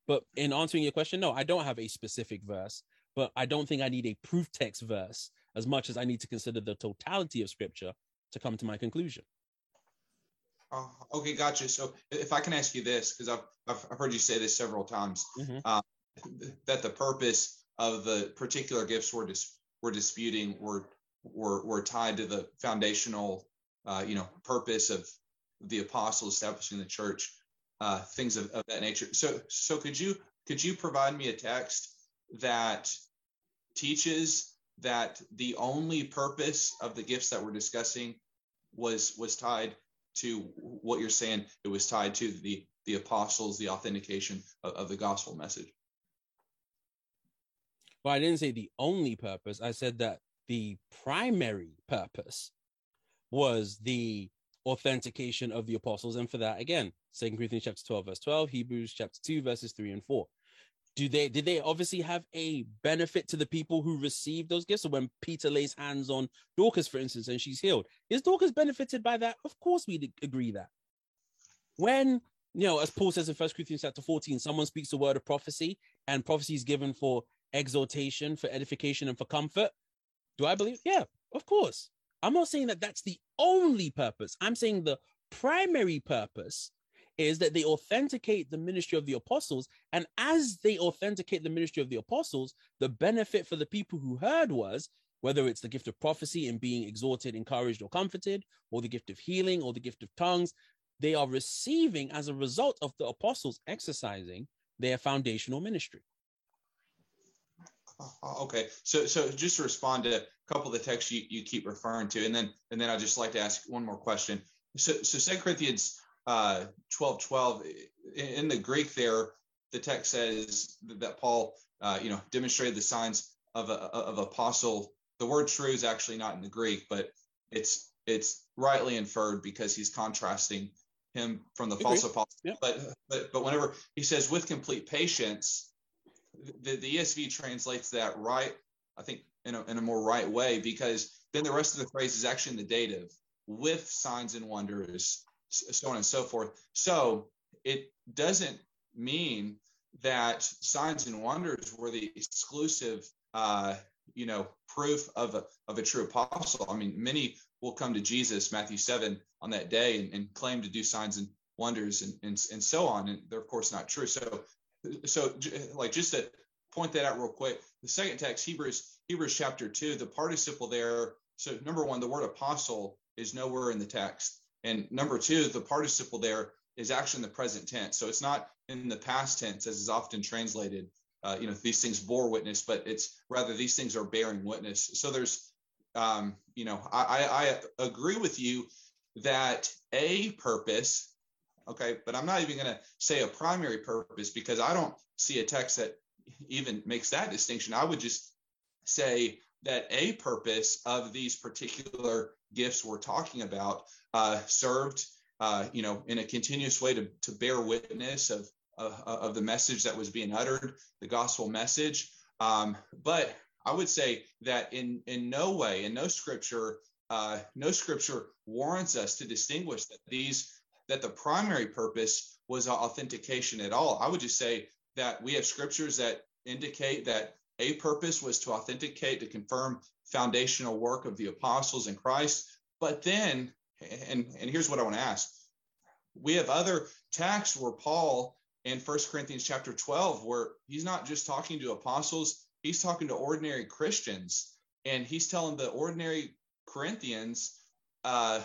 Speaker 2: But in answering your question, no, I don't have a specific verse, but I don't think I need a proof text verse as much as I need to consider the totality of scripture to come to my conclusion.
Speaker 3: Oh, okay, gotcha. So if I can ask you this, because I've, I've heard you say this several times, mm-hmm. uh, that the purpose of the particular gifts we're, dis- we're disputing were, were, were tied to the foundational, uh, you know, purpose of the apostles establishing the church, uh, things of, of that nature. So, so could you could you provide me a text that teaches that the only purpose of the gifts that we're discussing was was tied to what you're saying it was tied to the the apostles the authentication of, of, the gospel message.
Speaker 2: Well i didn't say the only purpose. I said that the primary purpose was the authentication of the apostles. And for that again second corinthians chapter 12 verse 12 hebrews chapter 2 verses 3 and 4 do they did they obviously have a benefit to the people who received those gifts? So when Peter lays hands on Dorcas, for instance, and she's healed, is Dorcas benefited by that? Of course, we agree that. When you know, as Paul says in First Corinthians chapter 14, someone speaks a word of prophecy, and prophecy is given for exhortation, for edification, and for comfort. Do I believe? Yeah, of course. I'm not saying that that's the only purpose. I'm saying the primary purpose is that they authenticate the ministry of the apostles. And as they authenticate the ministry of the apostles, the benefit for the people who heard was whether it's the gift of prophecy and being exhorted, encouraged, or comforted, or the gift of healing, or the gift of tongues, they are receiving as a result of the apostles exercising their foundational ministry.
Speaker 3: Uh, uh, okay, so so just to respond to a couple of the texts you, you keep referring to, and then and then I'd just like to ask one more question. So so Second Corinthians uh, 12 12 in the greek there the text says that paul uh, you know demonstrated the signs of a of apostle. The word true is actually not in the greek but it's it's rightly inferred because he's contrasting him from the false apostle. Yep. but but but whenever he says with complete patience the, the esv translates that right i think in a, in a more right way because then the rest of the phrase is actually in the dative with signs and wonders so on and so forth. So it doesn't mean that signs and wonders were the exclusive, uh, you know, proof of a, of a true apostle. I mean, many will come to Jesus, Matthew 7, on that day and, and claim to do signs and wonders and, and, and so on. And they're, of course, not true. So, so like just to point that out real quick, the second text, Hebrews, Hebrews chapter 2, the participle there. So, number one, the word apostle is nowhere in the text. And number two, the participle there is actually in the present tense. So it's not in the past tense as is often translated. Uh, you know, these things bore witness, but it's rather these things are bearing witness. So there's, um, you know, I, I agree with you that a purpose Okay, but I'm not even going to say a primary purpose because I don't see a text that even makes that distinction. I would just say that a purpose of these particular gifts we're talking about uh, served, uh, you know, in a continuous way to, to bear witness of, uh, of the message that was being uttered, the gospel message. Um, but I would say that in in no way, in no scripture, uh, no scripture warrants us to distinguish that these that the primary purpose was authentication at all. I would just say that we have scriptures that indicate that a purpose was to authenticate, to confirm foundational work of the apostles in Christ. But then, and, and here's what I want to ask we have other texts where Paul in First Corinthians chapter 12, where he's not just talking to apostles, he's talking to ordinary Christians. And he's telling the ordinary Corinthians uh,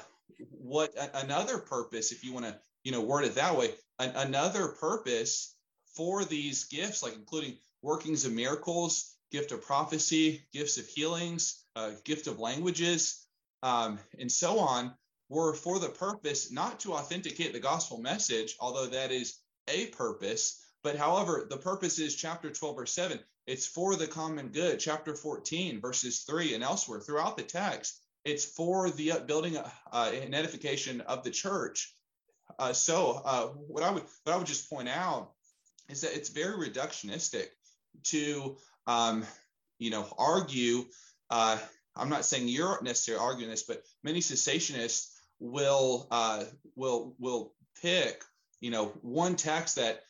Speaker 3: what another purpose, if you want to, you know, word it that way, an, another purpose for these gifts, like including workings of miracles, gift of prophecy, gifts of healings, uh, gift of languages, um, and so on, were for the purpose not to authenticate the gospel message, although that is a purpose. But however, the purpose is chapter 12, verse 7. It's for the common good. Chapter 14, verses 3 and elsewhere throughout the text. It's for the building uh, and edification of the church. Uh, so uh, what I would what I would just point out is that it's very reductionistic to um, you know argue. Uh, I'm not saying you're necessarily arguing this, but many cessationists will uh, will will pick you know one text that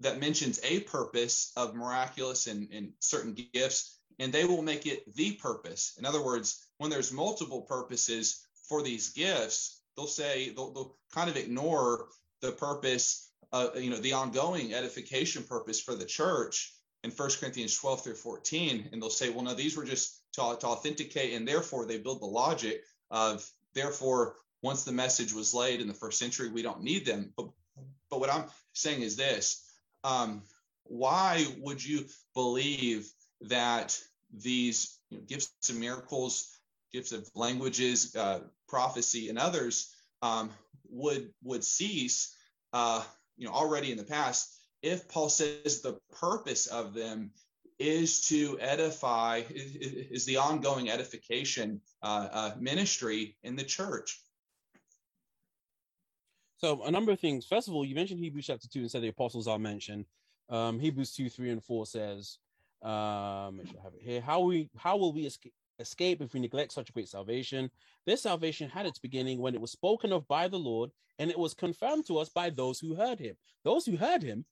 Speaker 3: that mentions a purpose of miraculous and, and certain gifts and they will make it the purpose in other words when there's multiple purposes for these gifts they'll say they'll, they'll kind of ignore the purpose uh, you know the ongoing edification purpose for the church in 1 corinthians 12 through 14 and they'll say well no these were just to, to authenticate and therefore they build the logic of therefore once the message was laid in the first century we don't need them but but what i'm saying is this um, why would you believe that these you know, gifts of miracles, gifts of languages, uh, prophecy, and others um, would would cease? Uh, you know, already in the past, if Paul says the purpose of them is to edify, is, the ongoing edification uh, uh, ministry in the church.
Speaker 2: So a number of things. First of all, you mentioned Hebrews chapter two and said the apostles are mentioned. Um, Hebrews two, three, and four says, um, I have it here. How we how will we escape if we neglect such a great salvation? This salvation had its beginning when it was spoken of by the Lord, and it was confirmed to us by those who heard him. Those who heard him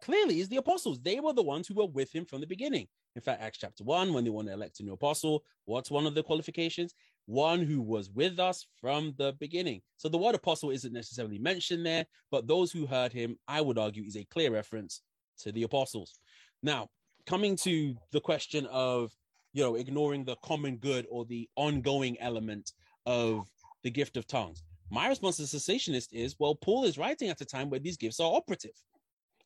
Speaker 2: clearly is the apostles. They were the ones who were with him from the beginning. In fact, Acts chapter 1, when they want to elect a new apostle, what's one of the qualifications? One who was with us from the beginning. So the word apostle isn't necessarily mentioned there, but those who heard him, I would argue, is a clear reference to the apostles. Now, coming to the question of, you know, ignoring the common good or the ongoing element of the gift of tongues. My response as a cessationist is, well, Paul is writing at a time where these gifts are operative.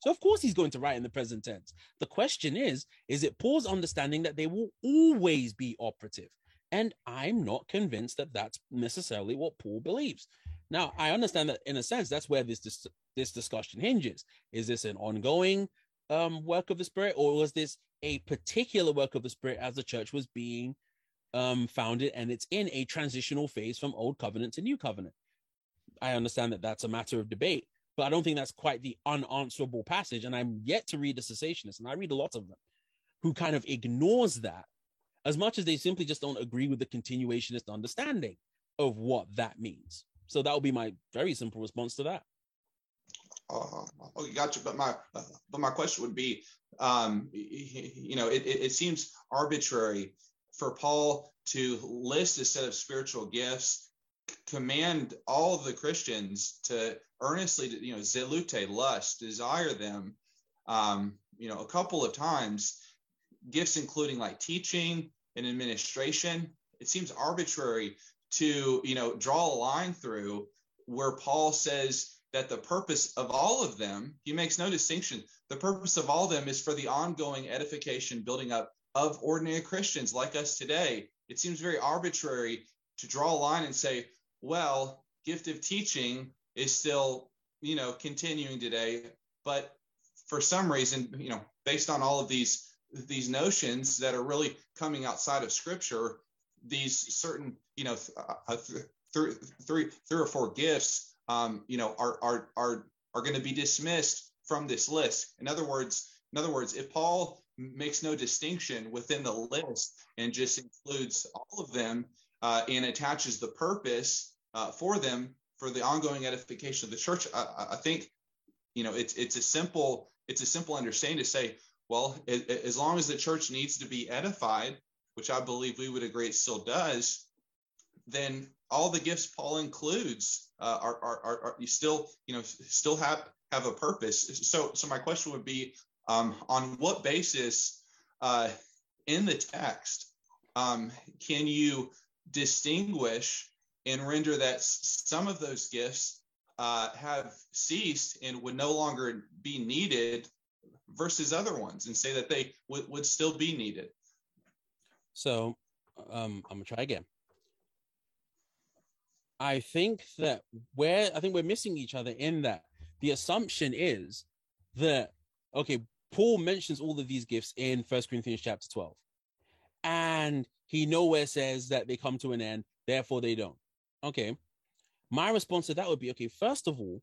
Speaker 2: So of course he's going to write in the present tense. The question is, is it Paul's understanding that they will always be operative? And I'm not convinced that that's necessarily what Paul believes. Now, I understand that in a sense, that's where this this, this discussion hinges. Is this an ongoing um, work of the Spirit, or was this a particular work of the Spirit as the church was being um, founded and it's in a transitional phase from Old Covenant to New Covenant? I understand that that's a matter of debate, but I don't think that's quite the unanswerable passage. And I'm yet to read the cessationist, and I read a lot of them, who kind of ignores that as much as they simply just don't agree with the continuationist understanding of what that means. So that would be my very simple response to that.
Speaker 3: Uh, okay, gotcha. But my uh, but my question would be, um, you know, it, it, it seems arbitrary for Paul to list a set of spiritual gifts command all the Christians to earnestly, you know, zelute, lust, desire them, um, you know, a couple of times, gifts including like teaching and administration. It seems arbitrary to, you know, draw a line through where Paul says that the purpose of all of them, he makes no distinction. The purpose of all of them is for the ongoing edification, building up of ordinary Christians like us today. It seems very arbitrary to draw a line and say, well, gift of teaching is still you know, continuing today, but for some reason, you know, based on all of these these notions that are really coming outside of Scripture, these certain, you know, uh, th- three, three, three or four gifts, um, you know, are are are are going to be dismissed from this list. In other words, in other words, if Paul makes no distinction within the list and just includes all of them uh, and attaches the purpose uh, for them for the ongoing edification of the church, I, I, think you know it's it's a simple it's a simple understanding to say, well, it, it, as long as the church needs to be edified, which I believe we would agree it still does, then all the gifts Paul includes uh, are, are, are, are you still you know still have have a purpose. So so my question would be, um, on what basis uh, in the text um, can you distinguish and render that some of those gifts uh, have ceased and would no longer be needed versus other ones and say that they w- would still be needed
Speaker 2: so um, i'm gonna try again i think that where i think we're missing each other in that the assumption is that okay Paul mentions all of these gifts in First Corinthians chapter 12. And he nowhere says that they come to an end, therefore they don't. Okay. My response to that would be okay, first of all,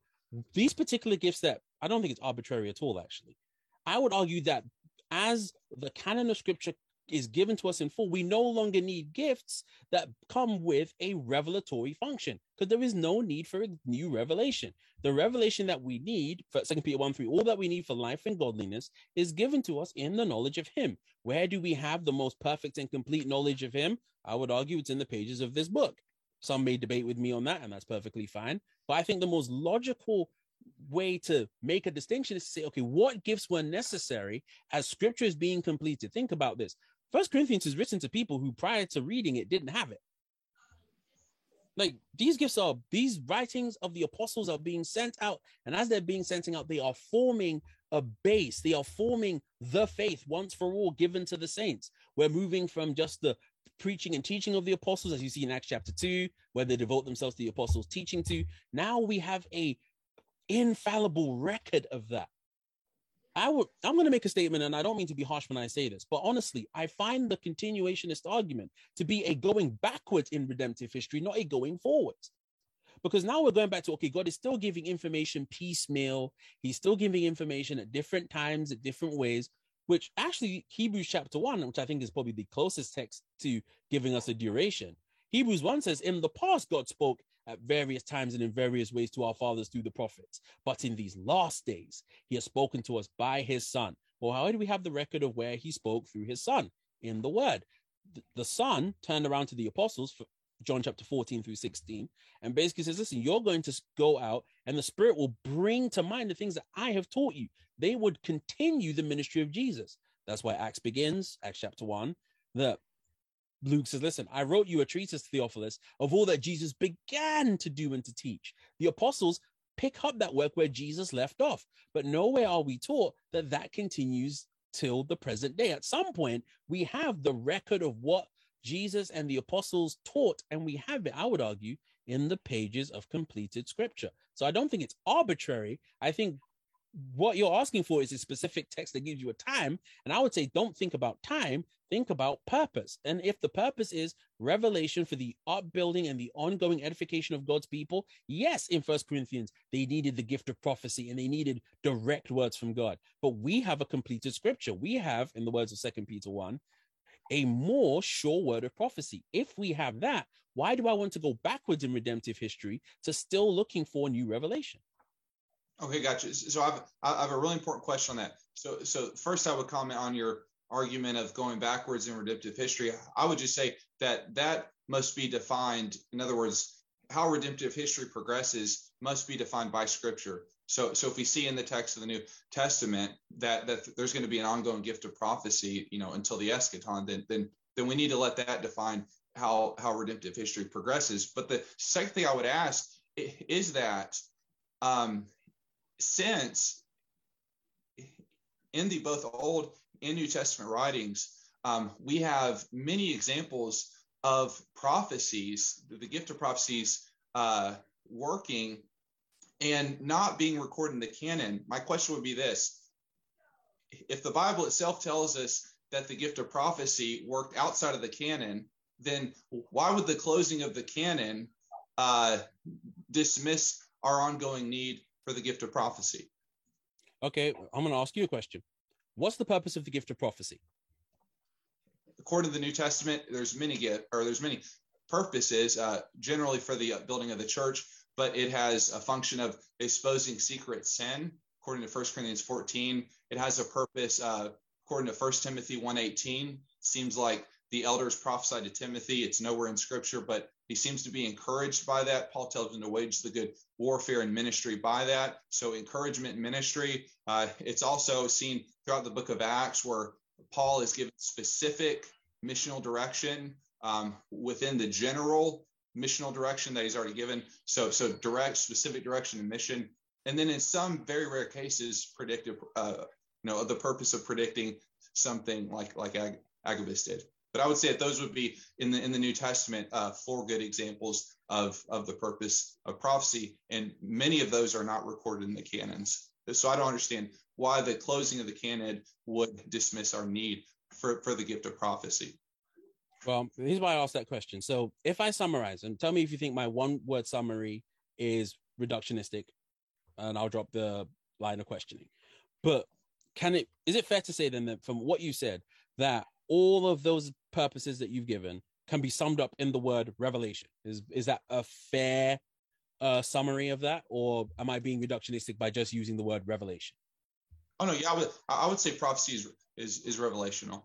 Speaker 2: these particular gifts that I don't think it's arbitrary at all, actually. I would argue that as the canon of scripture is given to us in full, we no longer need gifts that come with a revelatory function because there is no need for a new revelation. The revelation that we need for Second Peter 1 3, all that we need for life and godliness is given to us in the knowledge of Him. Where do we have the most perfect and complete knowledge of Him? I would argue it's in the pages of this book. Some may debate with me on that, and that's perfectly fine. But I think the most logical way to make a distinction is to say, okay, what gifts were necessary as scripture is being completed? Think about this. First Corinthians is written to people who prior to reading it didn't have it. Like these gifts are these writings of the apostles are being sent out, and as they're being sent out, they are forming a base. They are forming the faith once for all given to the saints. We're moving from just the preaching and teaching of the apostles, as you see in Acts chapter 2, where they devote themselves to the apostles' teaching to. Now we have a infallible record of that. I would I'm going to make a statement and I don't mean to be harsh when I say this, but honestly, I find the continuationist argument to be a going backwards in redemptive history, not a going forwards. Because now we're going back to okay, God is still giving information piecemeal. He's still giving information at different times, at different ways, which actually Hebrews chapter 1, which I think is probably the closest text to giving us a duration. Hebrews 1 says, In the past, God spoke at various times and in various ways to our fathers through the prophets. But in these last days, he has spoken to us by his son. Well, how do we have the record of where he spoke through his son? In the word. The son turned around to the apostles for John chapter 14 through 16 and basically says, Listen, you're going to go out and the Spirit will bring to mind the things that I have taught you. They would continue the ministry of Jesus. That's why Acts begins, Acts chapter 1. that Luke says, Listen, I wrote you a treatise, Theophilus, of all that Jesus began to do and to teach. The apostles pick up that work where Jesus left off, but nowhere are we taught that that continues till the present day. At some point, we have the record of what Jesus and the apostles taught, and we have it, I would argue, in the pages of completed scripture. So I don't think it's arbitrary. I think what you're asking for is a specific text that gives you a time. And I would say, don't think about time, think about purpose. And if the purpose is revelation for the upbuilding and the ongoing edification of God's people, yes, in First Corinthians, they needed the gift of prophecy and they needed direct words from God. But we have a completed scripture. We have, in the words of Second Peter 1, a more sure word of prophecy. If we have that, why do I want to go backwards in redemptive history to still looking for new revelation?
Speaker 3: Okay, gotcha. So I've I have a really important question on that. So so first I would comment on your argument of going backwards in redemptive history. I would just say that that must be defined. In other words, how redemptive history progresses must be defined by Scripture. So so if we see in the text of the New Testament that that there's going to be an ongoing gift of prophecy, you know, until the eschaton, then then then we need to let that define how how redemptive history progresses. But the second thing I would ask is that um, since in the both Old and New Testament writings, um, we have many examples of prophecies, the gift of prophecies uh, working and not being recorded in the canon, my question would be this. If the Bible itself tells us that the gift of prophecy worked outside of the canon, then why would the closing of the canon uh, dismiss our ongoing need for the gift of prophecy?
Speaker 2: Okay, I'm going to ask you a question. What's the purpose of the gift of prophecy?
Speaker 3: According to the New Testament, there's many gift or there's many purposes, uh, generally for the building of the church, but it has a function of exposing secret sin. According to 1 Corinthians 14, it has a purpose. Uh, according to 1 Timothy 1:18, seems like the elders prophesied to Timothy. It's nowhere in Scripture, but he seems to be encouraged by that. Paul tells him to wage the good warfare and ministry by that. So encouragement ministry. Uh, it's also seen throughout the book of Acts where Paul is given specific missional direction um, within the general missional direction that he's already given. So, so direct, specific direction and mission. And then in some very rare cases, predictive, uh, you know, the purpose of predicting something like like Ag- Agabus did. But I would say that those would be in the in the New Testament uh, four good examples of of the purpose of prophecy, and many of those are not recorded in the canons. So I don't understand why the closing of the canon would dismiss our need for for the gift of prophecy.
Speaker 2: Well, here's why I asked that question. So if I summarize and tell me if you think my one word summary is reductionistic, and I'll drop the line of questioning. But can it is it fair to say then that from what you said that all of those purposes that you've given can be summed up in the word revelation? Is is that a fair uh, summary of that, or am I being reductionistic by just using the word revelation?
Speaker 3: Oh no, yeah, I would I would say prophecy is is, is revelational.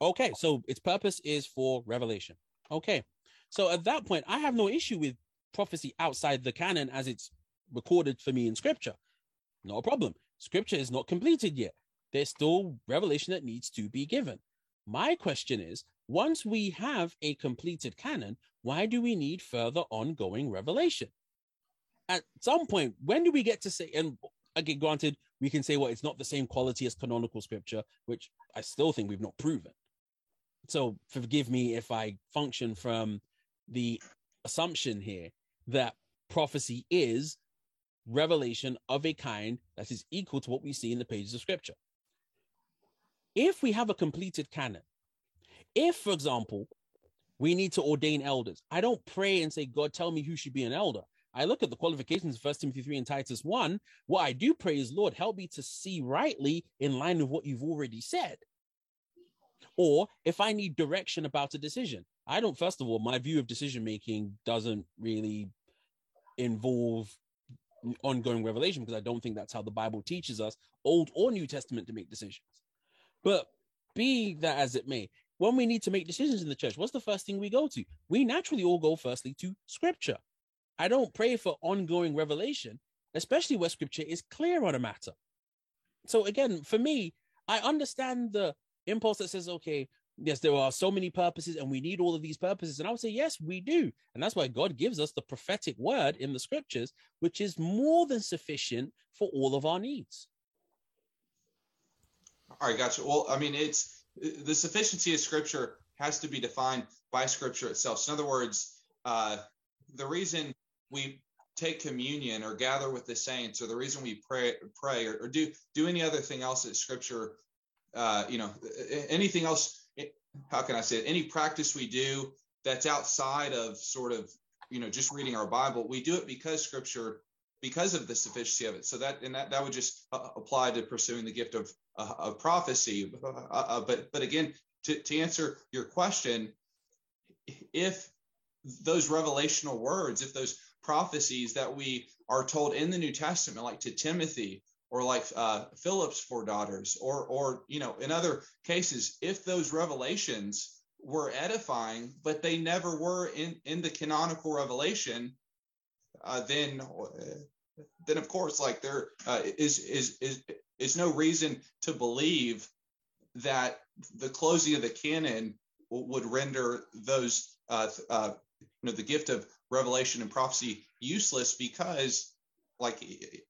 Speaker 2: Okay, so its purpose is for revelation. Okay, so at that point, I have no issue with prophecy outside the canon as it's recorded for me in scripture. Not a problem. Scripture is not completed yet. There's still revelation that needs to be given. My question is once we have a completed canon, why do we need further ongoing revelation? At some point, when do we get to say, and again, granted, we can say, well, it's not the same quality as canonical scripture, which I still think we've not proven so forgive me if I function from the assumption here that prophecy is revelation of a kind that is equal to what we see in the pages of scripture. If we have a completed canon, if, for example, we need to ordain elders, I don't pray and say, God, tell me who should be an elder. I look at the qualifications of 1 Timothy 3 and Titus 1. What I do pray is, Lord, help me to see rightly in line with what you've already said. Or if I need direction about a decision, I don't, first of all, my view of decision making doesn't really involve ongoing revelation because I don't think that's how the Bible teaches us, Old or New Testament, to make decisions. But be that as it may, when we need to make decisions in the church, what's the first thing we go to? We naturally all go firstly to scripture. I don't pray for ongoing revelation, especially where scripture is clear on a matter. So again, for me, I understand the impulse that says, okay, yes, there are so many purposes and we need all of these purposes. And I would say, yes, we do. And that's why God gives us the prophetic word in the scriptures, which is more than sufficient for all of our needs.
Speaker 3: All right, gotcha. Well, I mean, it's the sufficiency of scripture has to be defined by scripture itself. So in other words, uh, the reason we take communion or gather with the saints or the reason we pray pray or, or do do any other thing else that scripture uh, you know, anything else, how can I say it? Any practice we do that's outside of sort of, you know, just reading our Bible, we do it because scripture, because of the sufficiency of it. So that, and that, that would just uh, apply to pursuing the gift of, uh, of prophecy. Uh, uh, but, but again, to, to answer your question, if those revelational words, if those prophecies that we are told in the New Testament, like to Timothy, or like uh, Philip's four daughters, or or you know, in other cases, if those revelations were edifying, but they never were in in the canonical revelation, uh, then then of course, like there uh, is is is is no reason to believe that the closing of the canon would render those uh, uh, you know the gift of revelation and prophecy useless because like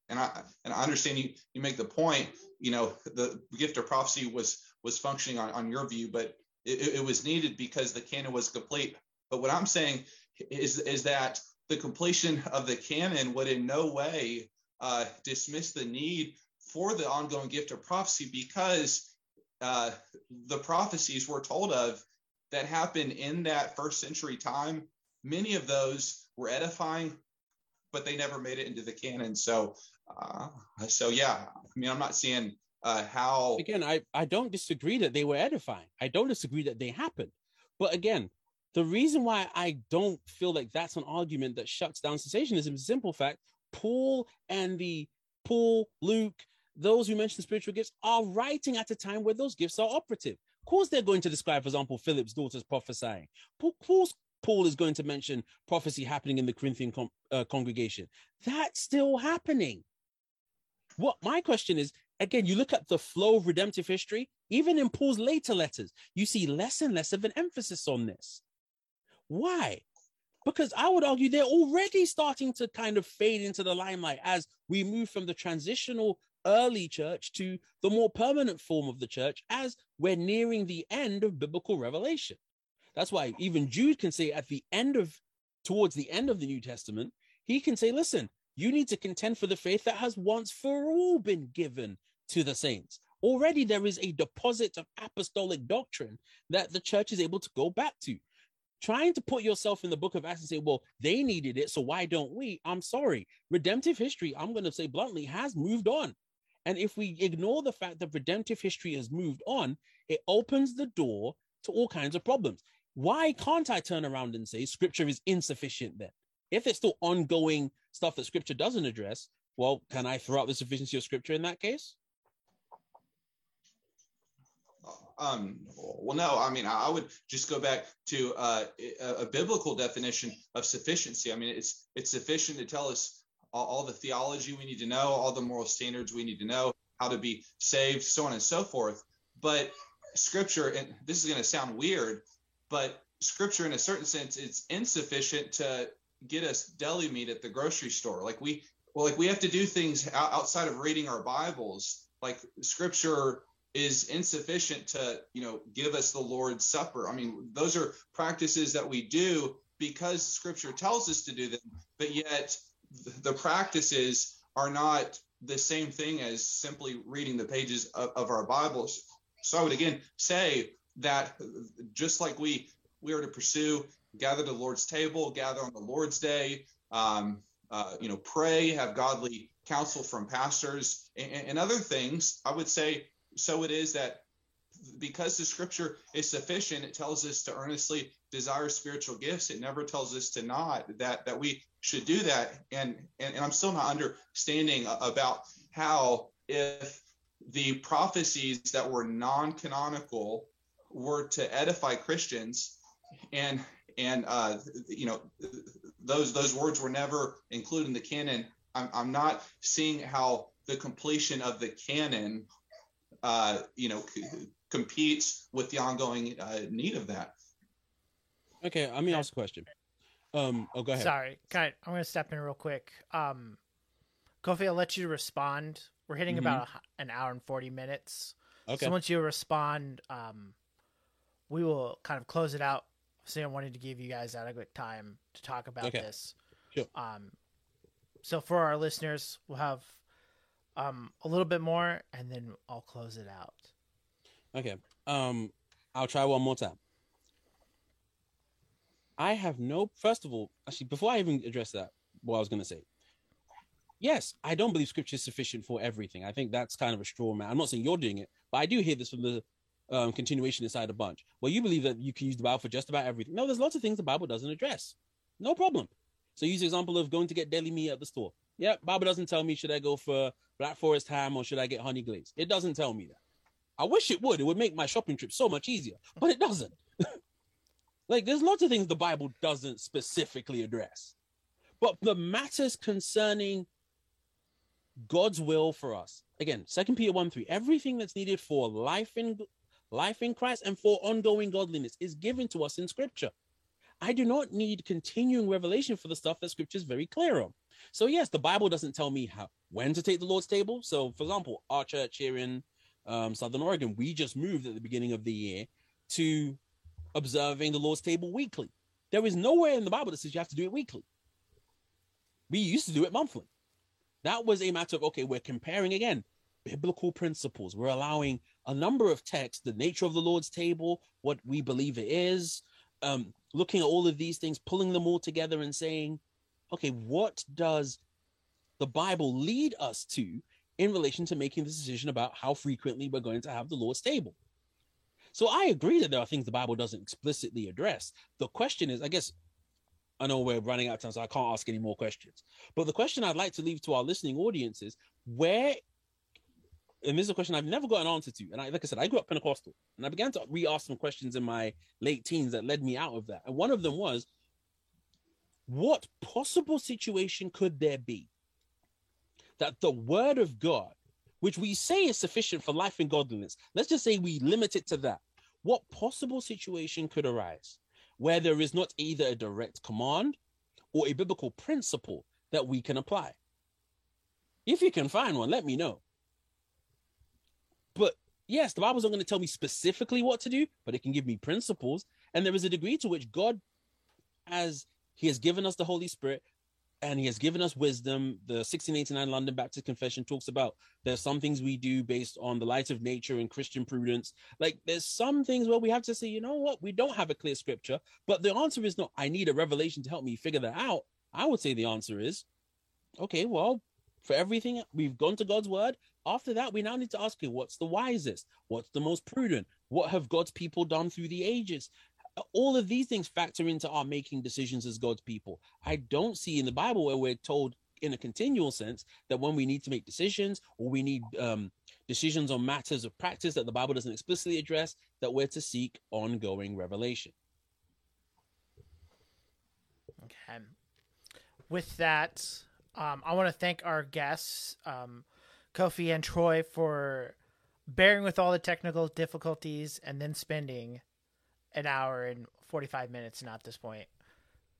Speaker 3: and i and i understand you you make the point you know the gift of prophecy was was functioning on, on your view but it, it was needed because the canon was complete. But what i'm saying is is that the completion of the canon would in no way uh, dismiss the need for the ongoing gift of prophecy because uh, the prophecies we're told of that happened in that first century time, many of those were edifying, but they never made it into the canon. So, uh, so yeah, I mean, I'm not seeing uh, how.
Speaker 2: Again, I, I don't disagree that they were edifying. I don't disagree that they happened. But again, the reason why I don't feel like that's an argument that shuts down cessationism is simple fact. Paul and the Paul, Luke, those who mention spiritual gifts are writing at a time where those gifts are operative. Of course, they're going to describe, for example, Philip's daughters prophesying. Of course, Paul is going to mention prophecy happening in the Corinthian uh, congregation. That's still happening. What my question is again, you look at the flow of redemptive history, even in Paul's later letters, you see less and less of an emphasis on this. Why? Because I would argue they're already starting to kind of fade into the limelight as we move from the transitional early church to the more permanent form of the church as we're nearing the end of biblical revelation. That's why even Jude can say at the end of, towards the end of the New Testament, he can say, listen, you need to contend for the faith that has once for all been given to the saints. Already there is a deposit of apostolic doctrine that the church is able to go back to. Trying to put yourself in the book of Acts and say, well, they needed it, so why don't we? I'm sorry. Redemptive history, I'm going to say bluntly, has moved on. And if we ignore the fact that redemptive history has moved on, it opens the door to all kinds of problems. Why can't I turn around and say scripture is insufficient then? If it's still ongoing stuff that scripture doesn't address, well, can I throw out the sufficiency of scripture in that case?
Speaker 3: Um, well, no, I mean, I would just go back to uh, a, biblical definition of sufficiency. I mean, it's it's sufficient to tell us all, all the theology we need to know, all the moral standards we need to know, how to be saved, so on and so forth. But scripture, and this is going to sound weird, but scripture, in a certain sense, it's insufficient to get us deli meat at the grocery store. Like we, well, like we have to do things outside of reading our Bibles. Like scripture is insufficient to, you know, give us the Lord's Supper. I mean, those are practices that we do because scripture tells us to do them, but yet the practices are not the same thing as simply reading the pages of, of, our Bibles. So I would again say that just like we we are to pursue, gather the Lord's table, gather on the Lord's day, um, uh, you know, pray, have godly counsel from pastors and, and other things. I would say so. It is that because the Scripture is sufficient, it tells us to earnestly desire spiritual gifts. It never tells us to not that that we should do that. And and, and I'm still not understanding about how if the prophecies that were non-canonical were to edify Christians, and and uh, you know those those words were never included in the canon. I'm, I'm not seeing how the completion of the canon, uh, you know, c- competes with the ongoing uh, need of that.
Speaker 2: Okay, let me ask a question. Um, oh, go ahead.
Speaker 1: Sorry. I'm going to step in real quick. Um, Kofi, I'll let you respond. We're hitting mm-hmm. about a, an hour and forty minutes. Okay. So once you respond, um, we will kind of close it out. So I wanted to give you guys adequate time to talk about okay. this. Sure. Um, so for our listeners, we'll have um a little bit more, and then I'll close it out.
Speaker 2: Okay. Um, I'll try one more time. I have no. First of all, actually, before I even address that, what I was going to say. Yes, I don't believe scripture is sufficient for everything. I think that's kind of a straw man. I'm not saying you're doing it, but I do hear this from the um, continuationist side a bunch. Well, you believe that you can use the Bible for just about everything. No, there's lots of things the Bible doesn't address. No problem. So use the example of going to get deli meat at the store. Yeah, Bible doesn't tell me should I go for Black Forest ham or should I get honey glaze. It doesn't tell me that. I wish it would. It would make my shopping trip so much easier, but it doesn't. Like, there's lots of things the Bible doesn't specifically address. But the matters concerning God's will for us, again, Second Peter 1 3, everything that's needed for life in life in Christ and for ongoing godliness is given to us in Scripture. I do not need continuing revelation for the stuff that Scripture is very clear on. So yes, the Bible doesn't tell me how when to take the Lord's table. So, for example, our church here in um, Southern Oregon, we just moved at the beginning of the year to observing the Lord's table weekly. There is nowhere in the Bible that says you have to do it weekly. We used to do it monthly. That was a matter of okay, we're comparing again biblical principles. We're allowing a number of texts, the nature of the Lord's table, what we believe it is, um, looking at all of these things, pulling them all together and saying, okay, what does the Bible lead us to in relation to making this decision about how frequently we're going to have the Lord's table? So I agree that there are things the Bible doesn't explicitly address. The question is, I guess, I know we're running out of time, so I can't ask any more questions. But the question I'd like to leave to our listening audience is where, and this is a question I've never got an answer to. And I, like I said, I grew up Pentecostal and I began to re ask some questions in my late teens that led me out of that. And one of them was, what possible situation could there be that the word of God which we say is sufficient for life and godliness. Let's just say we limit it to that. What possible situation could arise where there is not either a direct command or a biblical principle that we can apply? If you can find one, let me know. But yes, the Bible's not going to tell me specifically what to do, but it can give me principles. And there is a degree to which God, as He has given us the Holy Spirit, and he has given us wisdom. The 1689 London Baptist Confession talks about there's some things we do based on the light of nature and Christian prudence. Like there's some things where we have to say, you know what, we don't have a clear scripture, but the answer is not, I need a revelation to help me figure that out. I would say the answer is, okay, well, for everything we've gone to God's word. After that, we now need to ask you, what's the wisest? What's the most prudent? What have God's people done through the ages? All of these things factor into our making decisions as God's people. I don't see in the Bible where we're told in a continual sense that when we need to make decisions or we need um, decisions on matters of practice that the Bible doesn't explicitly address, that we're to seek ongoing revelation.
Speaker 1: Okay. With that, um, I want to thank our guests, um, Kofi and Troy, for bearing with all the technical difficulties and then spending an hour and 45 minutes now at this point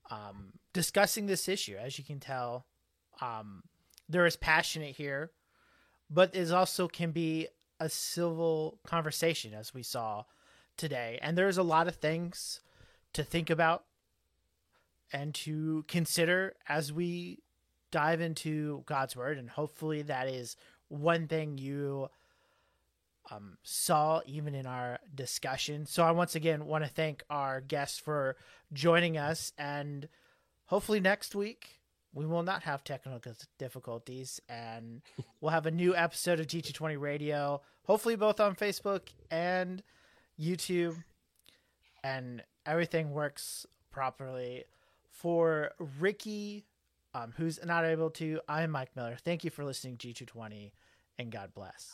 Speaker 1: um, discussing this issue. As you can tell, um, there is passionate here, but it also can be a civil conversation, as we saw today. And there's a lot of things to think about and to consider as we dive into God's word. And hopefully, that is one thing you um, saw even in our discussion. So I once again want to thank our guests for joining us, and hopefully next week we will not have technical difficulties, and we'll have a new episode of G220 Radio. Hopefully both on Facebook and YouTube, and everything works properly. For Ricky, um, who's not able to, I'm Mike Miller. Thank you for listening, G220, and God bless.